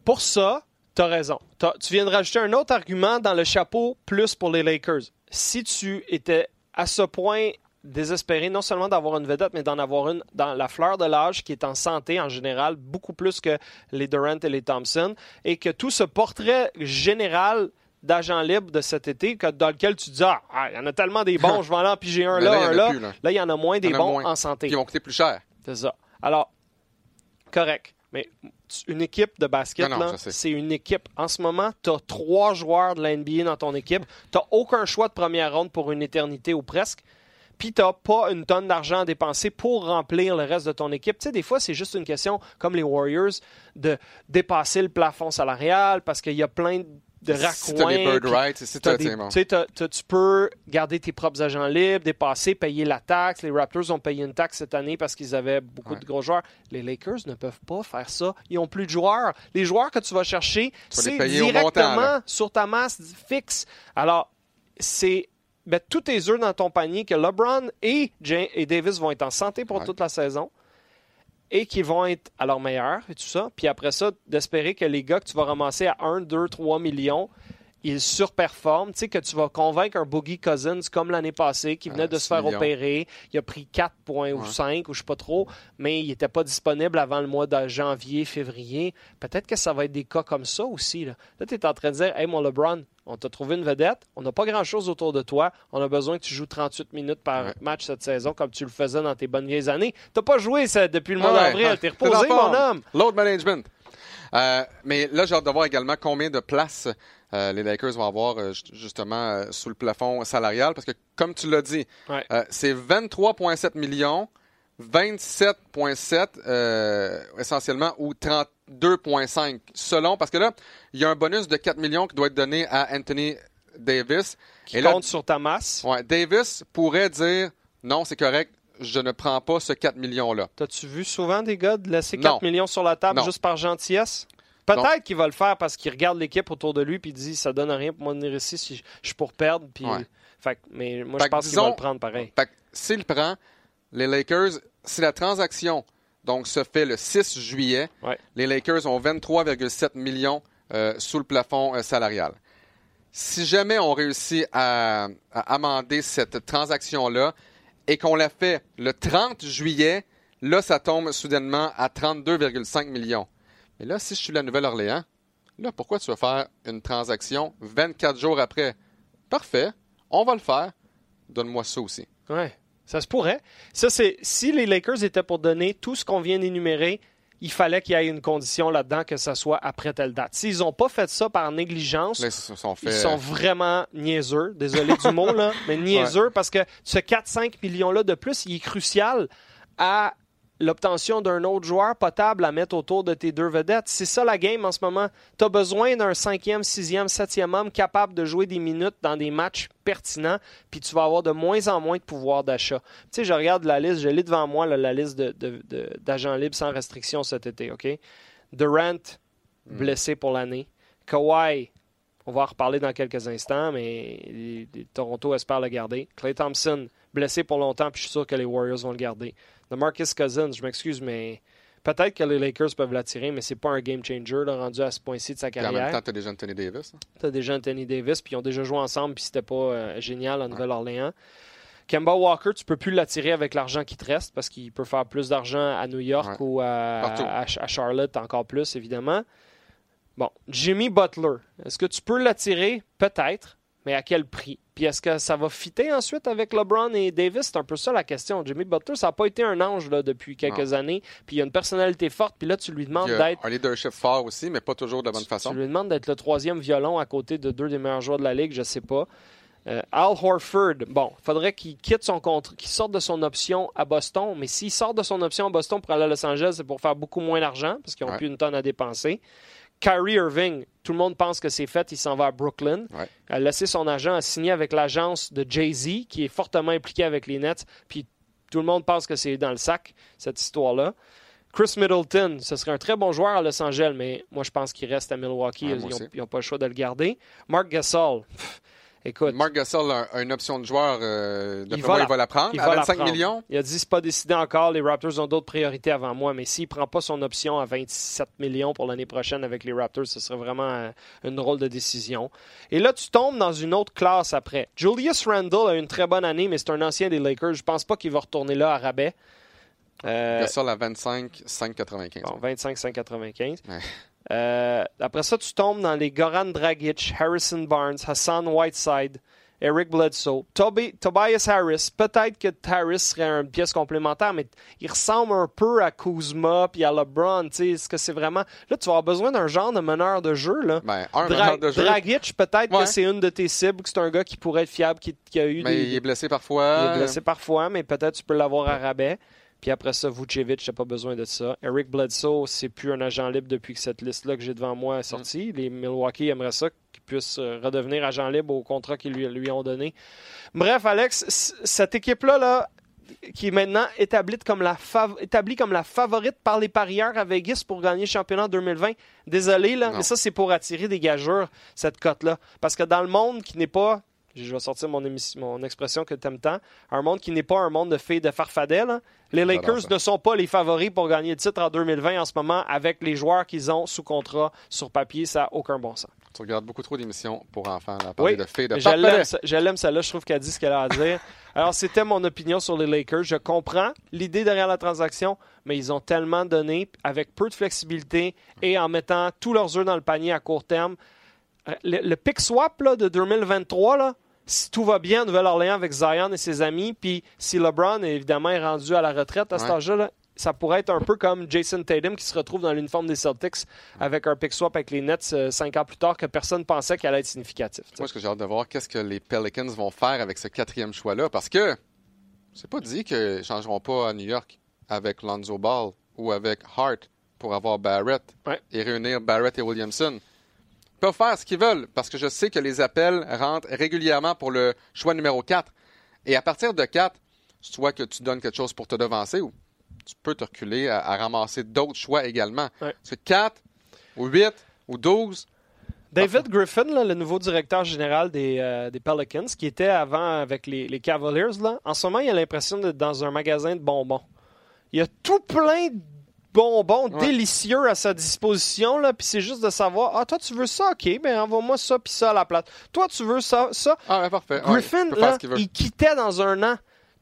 Pour ça, tu as raison. Tu viens de rajouter un autre argument dans le chapeau plus pour les Lakers. Si tu étais à ce point désespéré non seulement d'avoir une vedette, mais d'en avoir une dans la fleur de l'âge qui est en santé en général, beaucoup plus que les Durant et les Thompson, et que tout ce portrait général d'agent libre de cet été dans lequel tu dis Ah, ah il y en a tellement des bons, je vais en piger un là, un là. là. il y en a moins des bons en santé. Qui vont coûter plus cher. C'est ça. Alors, correct. Mais une équipe de basket, c'est une équipe. En ce moment, tu as trois joueurs de la NBA dans ton équipe. Tu n'as aucun choix de première ronde pour une éternité ou presque. Puis tu n'as pas une tonne d'argent à dépenser pour remplir le reste de ton équipe. Tu sais, des fois, c'est juste une question, comme les Warriors, de dépasser le plafond salarial parce qu'il y a plein de de raccoins. tu peux garder tes propres agents libres, dépasser, payer la taxe. Les Raptors ont payé une taxe cette année parce qu'ils avaient beaucoup de gros joueurs. Les Lakers ne peuvent pas faire ça. Ils n'ont plus de joueurs. Les joueurs que tu vas chercher, c'est directement sur ta masse fixe. Alors, c'est mettre tous tes œufs dans ton panier que LeBron et, et Davis vont être en santé pour toute la saison et qui vont être à leur meilleur et tout ça. Puis après ça, d'espérer que les gars que tu vas ramasser à 1, 2, 3 millions, ils surperforment. Tu sais, que tu vas convaincre un Boogie Cousins comme l'année passée, qui venait de se faire opérer. Il a pris 4 points ou 5 ou je sais pas trop, mais il n'était pas disponible avant le mois de janvier, février. Peut-être que ça va être des cas comme ça aussi. Là, là tu es en train de dire Hey, mon LeBron, on t'a trouvé une vedette, on n'a pas grand-chose autour de toi, on a besoin que tu joues 38 minutes par match cette saison comme tu le faisais dans tes bonnes vieilles années. Tu pas joué ça, depuis le mois d'avril, t'es reposé, mon homme. Load management. Euh, mais là, j'ai hâte de voir également combien de places euh, les Lakers vont avoir euh, justement sous le plafond salarial. Parce que, comme tu l'as dit, c'est 23,7 millions, 27,7 essentiellement, ou 32,5 selon. Parce que là, il y a un bonus de 4 millions qui doit être donné à Anthony Davis. Qui compte sur ta masse? Ouais, Davis pourrait dire non, c'est correct, je ne prends pas ce 4 millions-là. T'as-tu vu souvent des gars de laisser 4 millions sur la table juste par gentillesse? Peut-être qu'il va le faire parce qu'il regarde l'équipe autour de lui et dit ça donne rien pour moi de venir ici si je suis pour perdre. Puis... mais moi, je pense qu'il va le prendre pareil. S'il prend, les Lakers, si la transaction donc se fait le 6 juillet, les Lakers ont 23,7 millions euh, sous le plafond euh, salarial. Si jamais on réussit à amender cette transaction-là, et qu'on l'a fait le 30 juillet, là, ça tombe soudainement à 32,5 millions. Mais là, si je suis la Nouvelle-Orléans, là, pourquoi tu vas faire une transaction 24 jours après? Parfait, on va le faire. Donne-moi ça aussi. Ouais, ça se pourrait. Ça, c'est si les Lakers étaient pour donner tout ce qu'on vient d'énumérer, il fallait qu'il y ait une condition là-dedans que ça soit après telle date. S'ils n'ont pas fait ça par négligence, ils sont, vraiment niaiseux. Désolé du mot, là, mais niaiseux parce que ce 4-5 millions-là de plus, il est crucial à l'obtention d'un autre joueur potable à mettre autour de tes deux vedettes. C'est ça la game en ce moment. Tu as besoin d'un cinquième, sixième, septième homme capable de jouer des minutes dans des matchs pertinents, puis tu vas avoir de moins en moins de pouvoir d'achat. Tu sais, je regarde la liste, je lis devant moi la liste d'agents libres sans restriction cet été, OK? Durant, hmm. blessé pour l'année. Kawhi, on va en reparler dans quelques instants, mais Toronto espère le garder. Clay Thompson, blessé pour longtemps, puis je suis sûr que les Warriors vont le garder de Marcus Cousins, je m'excuse, mais peut-être que les Lakers peuvent l'attirer, mais c'est pas un game changer rendu à ce point-ci de sa carrière. en même temps, tu as déjà Anthony Davis. Hein. Tu as déjà Anthony Davis, puis ils ont déjà joué ensemble, puis c'était pas euh, génial en Nouvelle-Orléans. Kemba Walker, tu peux plus l'attirer avec l'argent qui te reste parce qu'il peut faire plus d'argent à New York ou à, Charlotte encore plus, évidemment. Bon, Jimmy Butler, est-ce que tu peux l'attirer? Peut-être, mais à quel prix? Puis est-ce que ça va fitter ensuite avec LeBron et Davis? C'est un peu ça la question. Jimmy Butler, ça n'a pas été un ange là, depuis quelques années. Puis il a une personnalité forte. Puis là, tu lui demandes d'être. Un leadership fort aussi, mais pas toujours de la bonne façon. Tu lui demandes d'être le troisième violon à côté de deux des meilleurs joueurs de la ligue, je sais pas. Euh, Al Horford, bon, il faudrait qu'il quitte son contrat, qu'il sorte de son option à Boston. Mais s'il sort de son option à Boston pour aller à Los Angeles, c'est pour faire beaucoup moins d'argent parce qu'ils n'ont plus une tonne à dépenser. Kyrie Irving, tout le monde pense que c'est fait, il s'en va à Brooklyn. Il a laissé son agent, a signé avec l'agence de Jay-Z, qui est fortement impliqué avec les Nets, puis tout le monde pense que c'est dans le sac, cette histoire-là. Chris Middleton, ce serait un très bon joueur à Los Angeles, mais moi je pense qu'il reste à Milwaukee. ils n'ont pas le choix de le garder. Mark Gasol, Écoute, Mark Gasol a, a une option de joueur, euh, Il d'après va la- il va la prendre il à va la 25 prendre. millions. Il a dit c'est pas décidé encore, les Raptors ont d'autres priorités avant moi, mais s'il prend pas son option à 27 millions pour l'année prochaine avec les Raptors, ce serait vraiment euh, une drôle de décision. Et là, tu tombes dans une autre classe après. Julius Randle a une très bonne année, mais c'est un ancien des Lakers. Je pense pas qu'il va retourner là à rabais. Euh, Gasol à 25, 5,95. Bon, 25 595. Ouais. Euh, après ça, tu tombes dans les Goran Dragic, Harrison Barnes, Hassan Whiteside, Eric Bledsoe, Toby- Tobias Harris. Peut-être que Harris serait une pièce complémentaire, mais il ressemble un peu à Kuzma puis à LeBron. Est-ce que c'est vraiment. Là, tu vas avoir besoin d'un genre de meneur de jeu. Là. Ben, un Dra- meneur de jeu, Dragic, peut-être Ouais. que c'est une de tes cibles, que c'est un gars qui pourrait être fiable, qui, qui a eu mais des. il est blessé parfois. Il est blessé parfois, mais peut-être tu peux l'avoir à rabais. Puis après ça, Vucevic, t'as pas besoin de ça. Eric Bledsoe, c'est plus un agent libre depuis que cette liste-là que j'ai devant moi est sortie. Les Milwaukee aimeraient ça qu'il puisse euh, redevenir agent libre au contrat qu'ils lui, lui ont donné. Bref, Alex, cette équipe-là, là, qui est maintenant établie comme, la fav- établie comme la favorite par les parieurs à Vegas pour gagner le championnat en 2020. Désolé, là, Non. mais ça, c'est pour attirer des gageurs, cette cote-là. Parce que dans le monde qui n'est pas je vais sortir mon, expression que tu aimes tant. Un monde qui n'est pas un monde de filles de farfadets. là. Les Lakers ça. ne sont pas les favoris pour gagner le titre en 2020 en ce moment avec les joueurs qu'ils ont sous contrat sur papier. Ça n'a aucun bon sens. Tu regardes beaucoup trop d'émissions pour enfants. À parler Oui, de filles de Je l'aime, ça- je l'aime celle-là. Je trouve qu'elle dit ce qu'elle a à dire. Alors, c'était mon opinion sur les Lakers. Je comprends l'idée derrière la transaction, mais ils ont tellement donné avec peu de flexibilité et en mettant tous leurs œufs dans le panier à court terme. Euh, Le, le pick swap là, de 2023, là, si tout va bien à Nouvelle-Orléans avec Zion et ses amis, puis si LeBron évidemment est rendu à la retraite à cet Ouais. âge-là, là, ça pourrait être un peu comme Jason Tatum qui se retrouve dans l'uniforme des Celtics avec un pick swap avec les Nets euh, cinq ans plus tard que personne pensait qu'elle allait être significatif. tu sais. Moi, ce que j'ai hâte de voir, qu'est-ce que les Pelicans vont faire avec ce quatrième choix-là? Parce que c'est pas dit qu'ils ne changeront pas à New York avec Lonzo Ball ou avec Hart pour avoir Barrett Ouais. et réunir Barrett et Williamson. Peuvent faire ce qu'ils veulent parce que je sais que les appels rentrent régulièrement pour le choix numéro 4. Et à partir de 4, soit que tu donnes quelque chose pour te devancer ou tu peux te reculer à, à ramasser d'autres choix également. Ouais. Que 4 ou 8 ou 12, David Griffin, là, le nouveau directeur général des, euh, des Pelicans, qui était avant avec les, les Cavaliers, là, en ce moment, il a l'impression d'être dans un magasin de bonbons. Il y a tout plein de bonbons Ouais. délicieux à sa disposition, là, puis c'est juste de savoir, ah, toi, tu veux ça, ok, ben envoie-moi ça, puis ça à la place. Toi, tu veux ça, ça? ah, ouais, parfait. Griffin, là, il quittait dans un an.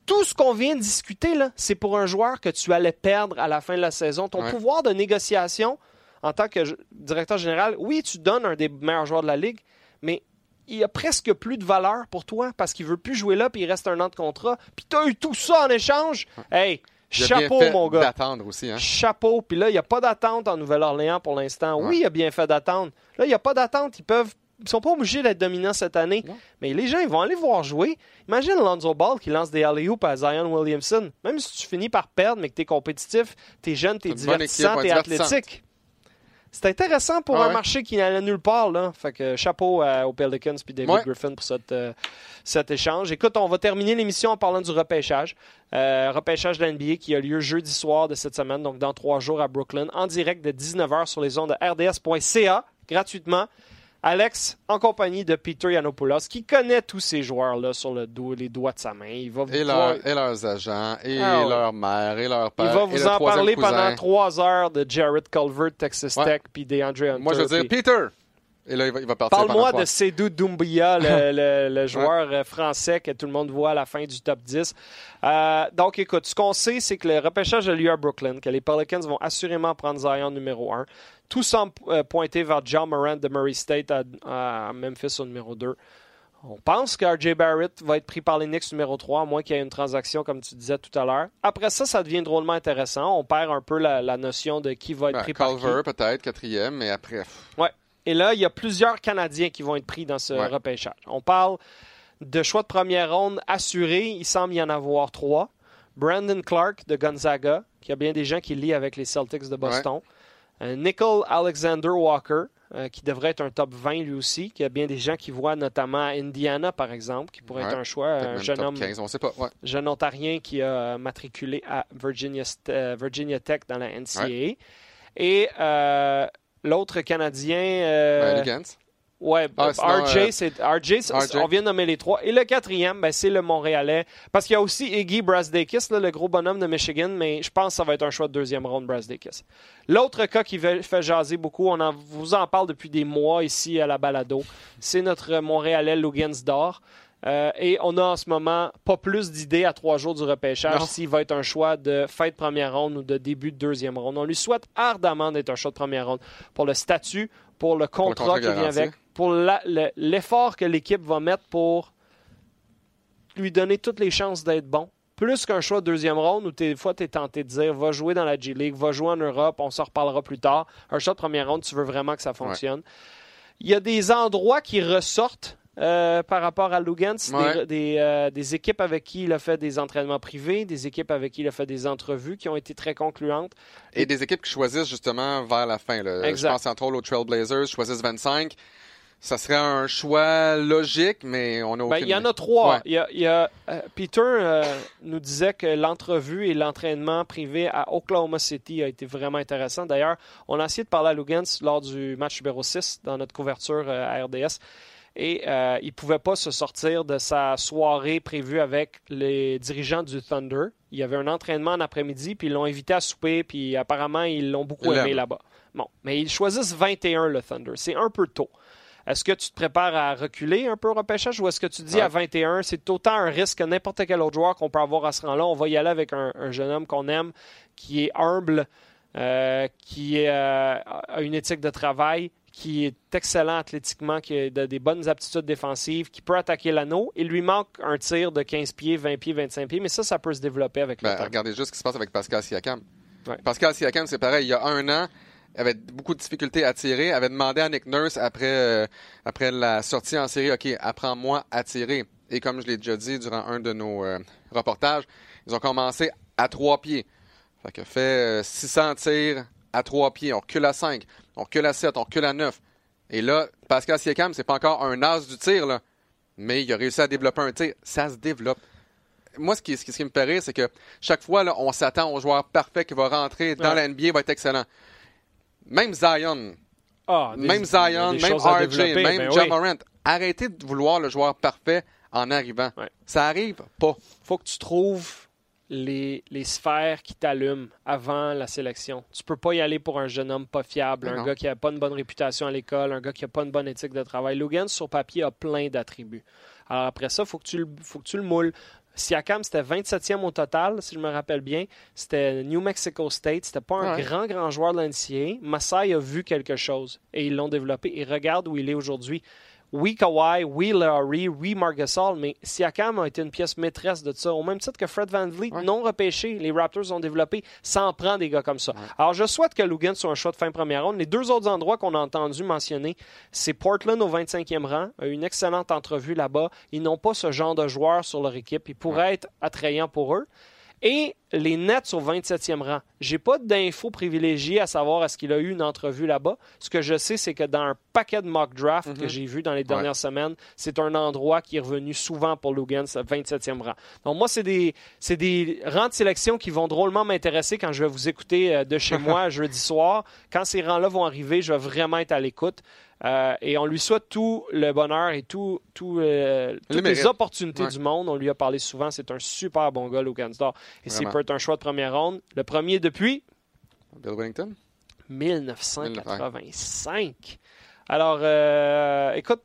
Tout ce qu'on vient de discuter, là, c'est pour un joueur que tu allais perdre à la fin de la saison. Ton Ouais. pouvoir de négociation en tant que directeur général, oui, tu donnes un des meilleurs joueurs de la ligue, mais il a presque plus de valeur pour toi parce qu'il veut plus jouer là puis il reste un an de contrat. Puis tu as eu tout ça en échange. Hey, A bien chapeau, fait mon gars. d'attendre aussi. Hein? Chapeau. Puis là, il n'y a pas d'attente en Nouvelle-Orléans pour l'instant. Ouais. Oui, il a bien fait d'attendre. Là, il n'y a pas d'attente. Ils peuvent. Ils sont pas obligés d'être dominants cette année. Mais les gens, ils vont aller voir jouer. Imagine Lonzo Ball qui lance des alley à Zion Williamson. Même si tu finis par perdre, mais que tu es compétitif, tu es jeune, tu es divertissant, tu es athlétique. C'est intéressant pour Ah un marché qui n'allait nulle part. Là. Fait que chapeau à- aux Pelicans puis David Ouais. Griffin pour cette, euh, cet échange. Écoute, on va terminer l'émission en parlant du repêchage. Euh, repêchage de l'NBA qui a lieu jeudi soir de cette semaine, donc dans trois jours à Brooklyn, en direct de 19h sur les ondes de RDS.ca, gratuitement. Alex, en compagnie de Peter Yanopoulos, qui connaît tous ces joueurs-là sur le dos, les doigts de sa main. Il va vous, Et, voir- leur- et leurs agents, et Ah ouais. leur mère, et leur il père. va et vous en parler cousin. pendant trois heures de Jared Culver, Texas Ouais. Tech, puis DeAndre Hunter. Moi, je veux dire, puis- Peter! Et là, il va, il va partir Parle-moi de Seydou Doumbia, le, le- le joueur euh, français que tout le monde voit à la fin du top 10. Euh, donc, écoute, ce qu'on sait, c'est que le repêchage a lieu à Brooklyn, que les Pelicans vont assurément prendre Zion numéro 1. Tout semble euh, pointer vers John Morant de Murray State à, à Memphis au numéro 2. On pense que RJ Barrett va être pris par les Knicks numéro 3, à moins qu'il y ait une transaction, comme tu disais tout à l'heure. Après ça, ça devient drôlement intéressant. On perd un peu la, la notion de qui va être Ben, pris par qui. Peut-être, quatrième, mais après. pff, Et là, il y a plusieurs Canadiens qui vont être pris dans ce Ouais. repêchage. On parle de choix de première ronde assurés. Il semble y en avoir trois. Brandon Clark de Gonzaga, qui a bien des gens qui lient avec les Celtics de Boston. Nickel Alexander Walker, euh, qui devrait être un top 20 lui aussi, qui a bien des gens qui voient notamment Indiana, par exemple, qui pourrait Ouais. être un choix. Un jeune homme 15, on sait pas. Ouais. jeune Ontarien qui a matriculé à Virginia, euh, Virginia Tech dans la NCAA. Et euh, l'autre Canadien, euh. Ouais, Ah, sinon, RJ, euh, c'est RJ, on vient de nommer les trois. Et le quatrième, ben, c'est le Montréalais. Parce qu'il y a aussi Iggy Brasdakis, là, le gros bonhomme de Michigan, mais je pense que ça va être un choix de deuxième ronde, Brasdakis. L'autre cas qui fait jaser beaucoup, on en, vous en parle depuis des mois ici à la balado, c'est notre Montréalais Lugansdor. Euh, et on a en ce moment pas plus d'idées à trois jours du repêchage s'il va être un choix de fin de première ronde ou de début de deuxième ronde. On lui souhaite ardemment d'être un choix de première ronde pour le statut, pour le contrat, contrat qui vient avec, pour le- l'effort que l'équipe va mettre pour lui donner toutes les chances d'être bon. Plus qu'un choix de deuxième ronde où des fois tu es tenté de dire va jouer dans la G League, va jouer en Europe, on s'en reparlera plus tard. Un choix de première ronde, tu veux vraiment que ça fonctionne. Il y a des endroits qui ressortent euh, par rapport à Lugans, Ouais. des, des, euh, des équipes avec qui il a fait des entraînements privés, des équipes avec qui il a fait des entrevues qui ont été très concluantes. Et des équipes qui choisissent justement vers la fin. là. Exact. Je pense entre autres aux Trailblazers, choisissent 25. Ça serait un choix logique, mais on a Ben, aucune... il y en a trois. Ouais. Il y a, il y a, euh, Peter nous disait que l'entrevue et l'entraînement privé à Oklahoma City a été vraiment intéressant. D'ailleurs, on a essayé de parler à Lugans lors du match numéro 6 dans notre couverture à RDS. Et euh, il ne pouvait pas se sortir de sa soirée prévue avec les dirigeants du Thunder. Il y avait un entraînement en après-midi, puis ils l'ont invité à souper, puis apparemment, ils l'ont beaucoup aimé là-bas. Bon, mais ils choisissent 21, le Thunder. C'est un peu tôt. Est-ce que tu te prépares à reculer un peu au repêchage ou est-ce que tu dis Ouais. à 21, c'est autant un risque que n'importe quel autre joueur qu'on peut avoir à ce rang-là? On va y aller avec un, un jeune homme qu'on aime, qui est humble, euh, qui euh, a une éthique de travail, qui est excellent athlétiquement, qui a de- des bonnes aptitudes défensives, qui peut attaquer l'anneau. Il lui manque un tir de 15 pieds, 20 pieds, 25 pieds, mais ça, ça peut se développer avec le Ben, temps. regardez juste ce qui se passe avec Pascal Siakam. Ouais. Pascal Siakam, c'est pareil. Il y a un an, il avait beaucoup de difficultés à tirer. avait demandé à Nick Nurse après, euh, après la sortie en série, OK, apprends-moi à tirer. Et comme je l'ai déjà dit durant un de nos euh, reportages, ils ont commencé à trois pieds. Fait que fait euh, 600 tirs à trois pieds. On recule à 5, on recule à 7, on recule à 9. Et là, Pascal Siakam, c'est pas encore un as du tir, là. Mais il a réussi à développer un tir. Ça se développe moi, ce qui, ce qui, ce qui me rire, c'est que chaque fois, là, on s'attend au joueur parfait qui va rentrer dans Ouais. la NBA, va être excellent. Même Zion, Ah, des- même Zion, même RJ, même ben oui. Morant. Arrêtez de vouloir le joueur parfait en arrivant. Ouais. Ça arrive pas. faut que tu trouves les, les sphères qui t'allument avant la sélection. Tu peux pas y aller pour un jeune homme pas fiable, Mais un non. gars qui a pas une bonne réputation à l'école, un gars qui a pas une bonne éthique de travail. Logan, sur papier, a plein d'attributs. Alors après ça, faut que tu le, faut que tu le moules. Siakam, c'était 27e au total, si je me rappelle bien. C'était New Mexico State. C'était pas un Ouais. grand, grand joueur de l'NCAA. Masai a vu quelque chose et ils l'ont développé. Et regarde où il est aujourd'hui. Oui, Kawhi, oui, Larry, oui, Marc Gasol, mais Siakam a été une pièce maîtresse de ça. Au même titre que Fred Van Vliet, Ouais. non repêché, les Raptors ont développé. Ça en prend des gars comme ça. Alors, je souhaite que Lugan soit un choix de fin de première ronde. Les deux autres endroits qu'on a entendu mentionner, c'est Portland au 25e rang, a eu une excellente entrevue là-bas. Ils n'ont pas ce genre de joueurs sur leur équipe. Ils pourraient être attrayants pour eux. Et les Nets au 27e rang. J'ai pas d'infos privilégiées à savoir est-ce qu'il a eu une entrevue là-bas. Ce que je sais, c'est que dans un paquet de mock draft que j'ai vu dans les dernières semaines, c'est un endroit qui est revenu souvent pour Lugans, le 27e rang. Donc moi, c'est des, des rangs de sélection qui vont drôlement m'intéresser quand je vais vous écouter euh, de chez moi jeudi soir. Quand ces rangs-là vont arriver, je vais vraiment être à l'écoute. Euh, et on lui souhaite tout le bonheur et tout, tout, euh, toutes les opportunités Ouais. du monde. On lui a parlé souvent. C'est un super bon gars, Lugansdor. Et s'il peut être un choix de première ronde, le premier depuis Bill Wellington? 1985. Alors, euh, écoute,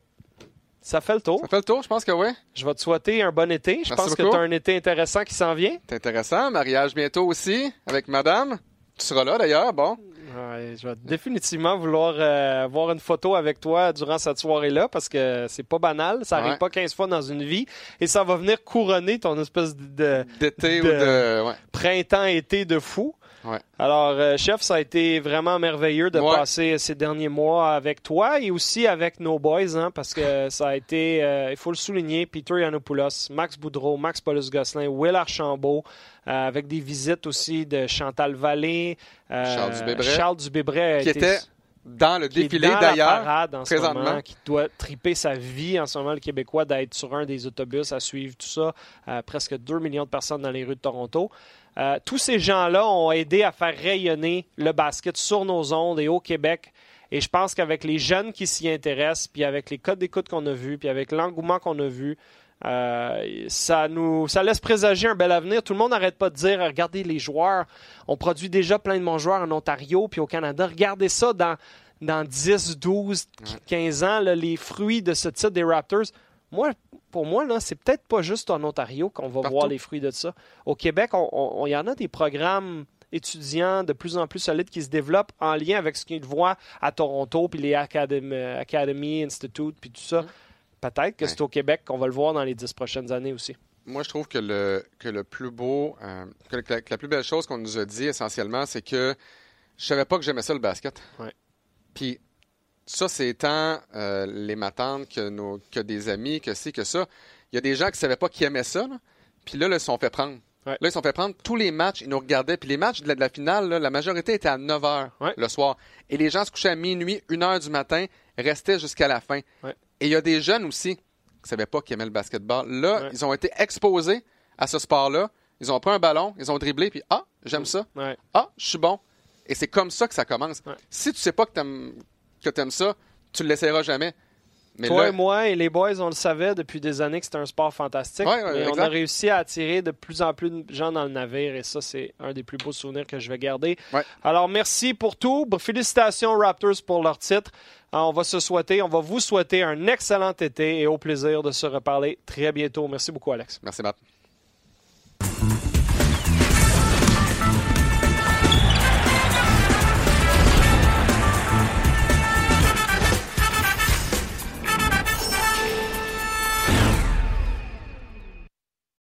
ça fait le tour. Ça fait le tour, je pense que oui. Je vais te souhaiter un bon été. Je Merci pense que tu as un été intéressant qui s'en vient. C'est intéressant. Mariage bientôt aussi avec madame. Tu seras là d'ailleurs, bon. Ouais, je vais définitivement vouloir euh, voir une photo avec toi durant cette soirée-là parce que c'est pas banal. Ça arrive Ouais. pas 15 fois dans une vie et ça va venir couronner ton espèce de D'été ou de. Ouais. printemps-été de fou. Ouais. Alors, euh, chef, ça a été vraiment merveilleux de Ouais. passer ces derniers mois avec toi et aussi avec nos boys, hein, parce que ça a été, euh, il faut le souligner, Peter Yanopoulos, Max Boudreau, Max Paulus-Gosselin, Will Archambault, euh, avec des visites aussi de Chantal Vallée, Charles Dubébret. Charles Dubébret a Qui été- était dans le qui défilé d'ailleurs. parade en ce présentement. moment, qui doit triper sa vie en ce moment, le Québécois, d'être sur un des autobus à suivre tout ça. Euh, presque 2 millions de personnes dans les rues de Toronto. Euh, tous ces gens-là ont aidé à faire rayonner le basket sur nos ondes et au Québec. Et je pense qu'avec les jeunes qui s'y intéressent, puis avec les codes d'écoute qu'on a vus, puis avec l'engouement qu'on a vu, euh, ça nous ça laisse présager un bel avenir. Tout le monde n'arrête pas de dire regardez les joueurs, on produit déjà plein de bons joueurs en Ontario puis au Canada. Regardez ça dans, dans 10, 12, 15 ans, les fruits de ce titre des Raptors. Moi, pour moi, là, c'est peut-être pas juste en Ontario qu'on va voir les fruits de ça. Au Québec, il y en a des programmes étudiants de plus en plus solides qui se développent en lien avec ce qu'ils voient à Toronto, puis les Academy, Academy Institute, puis tout ça. Peut-être que c'est au Québec qu'on va le voir dans les dix prochaines années aussi. Moi, je trouve que le, que le plus beau, euh, que, la, plus belle chose qu'on nous a dit essentiellement, c'est que je savais pas que j'aimais ça le basket. Puis ça, c'est tant euh, les matantes que, nos, que des amis, que c'est, que ça. Il y a des gens qui ne savaient pas qu'ils aimaient ça. Puis là, là, ils se sont fait prendre. Là, ils se sont fait prendre tous les matchs, ils nous regardaient. Puis les matchs de la, finale, la majorité était à 9 h le soir. Et les gens se couchaient à minuit, 1 h du matin, restaient jusqu'à la fin. Et il y a des jeunes aussi qui ne savaient pas qu'ils aimaient le basketball. Là, ils ont été exposés à ce sport-là. Ils ont pris un ballon, ils ont dribblé, puis ah, j'aime ça. Ah, je suis bon. Et c'est comme ça que ça commence. Si tu sais pas que tu aimes ça, tu le laisseras jamais. Toi et moi et les boys, on le savait depuis des années que c'était un sport fantastique. mais on a réussi à attirer de plus en plus de gens dans le navire et ça, c'est un des plus beaux souvenirs que je vais garder. Alors, merci pour tout. Félicitations Raptors pour leur titre. Ah, on va se souhaiter, on va vous souhaiter un excellent été et au plaisir de se reparler très bientôt. Merci beaucoup, Alex. Merci, Matt.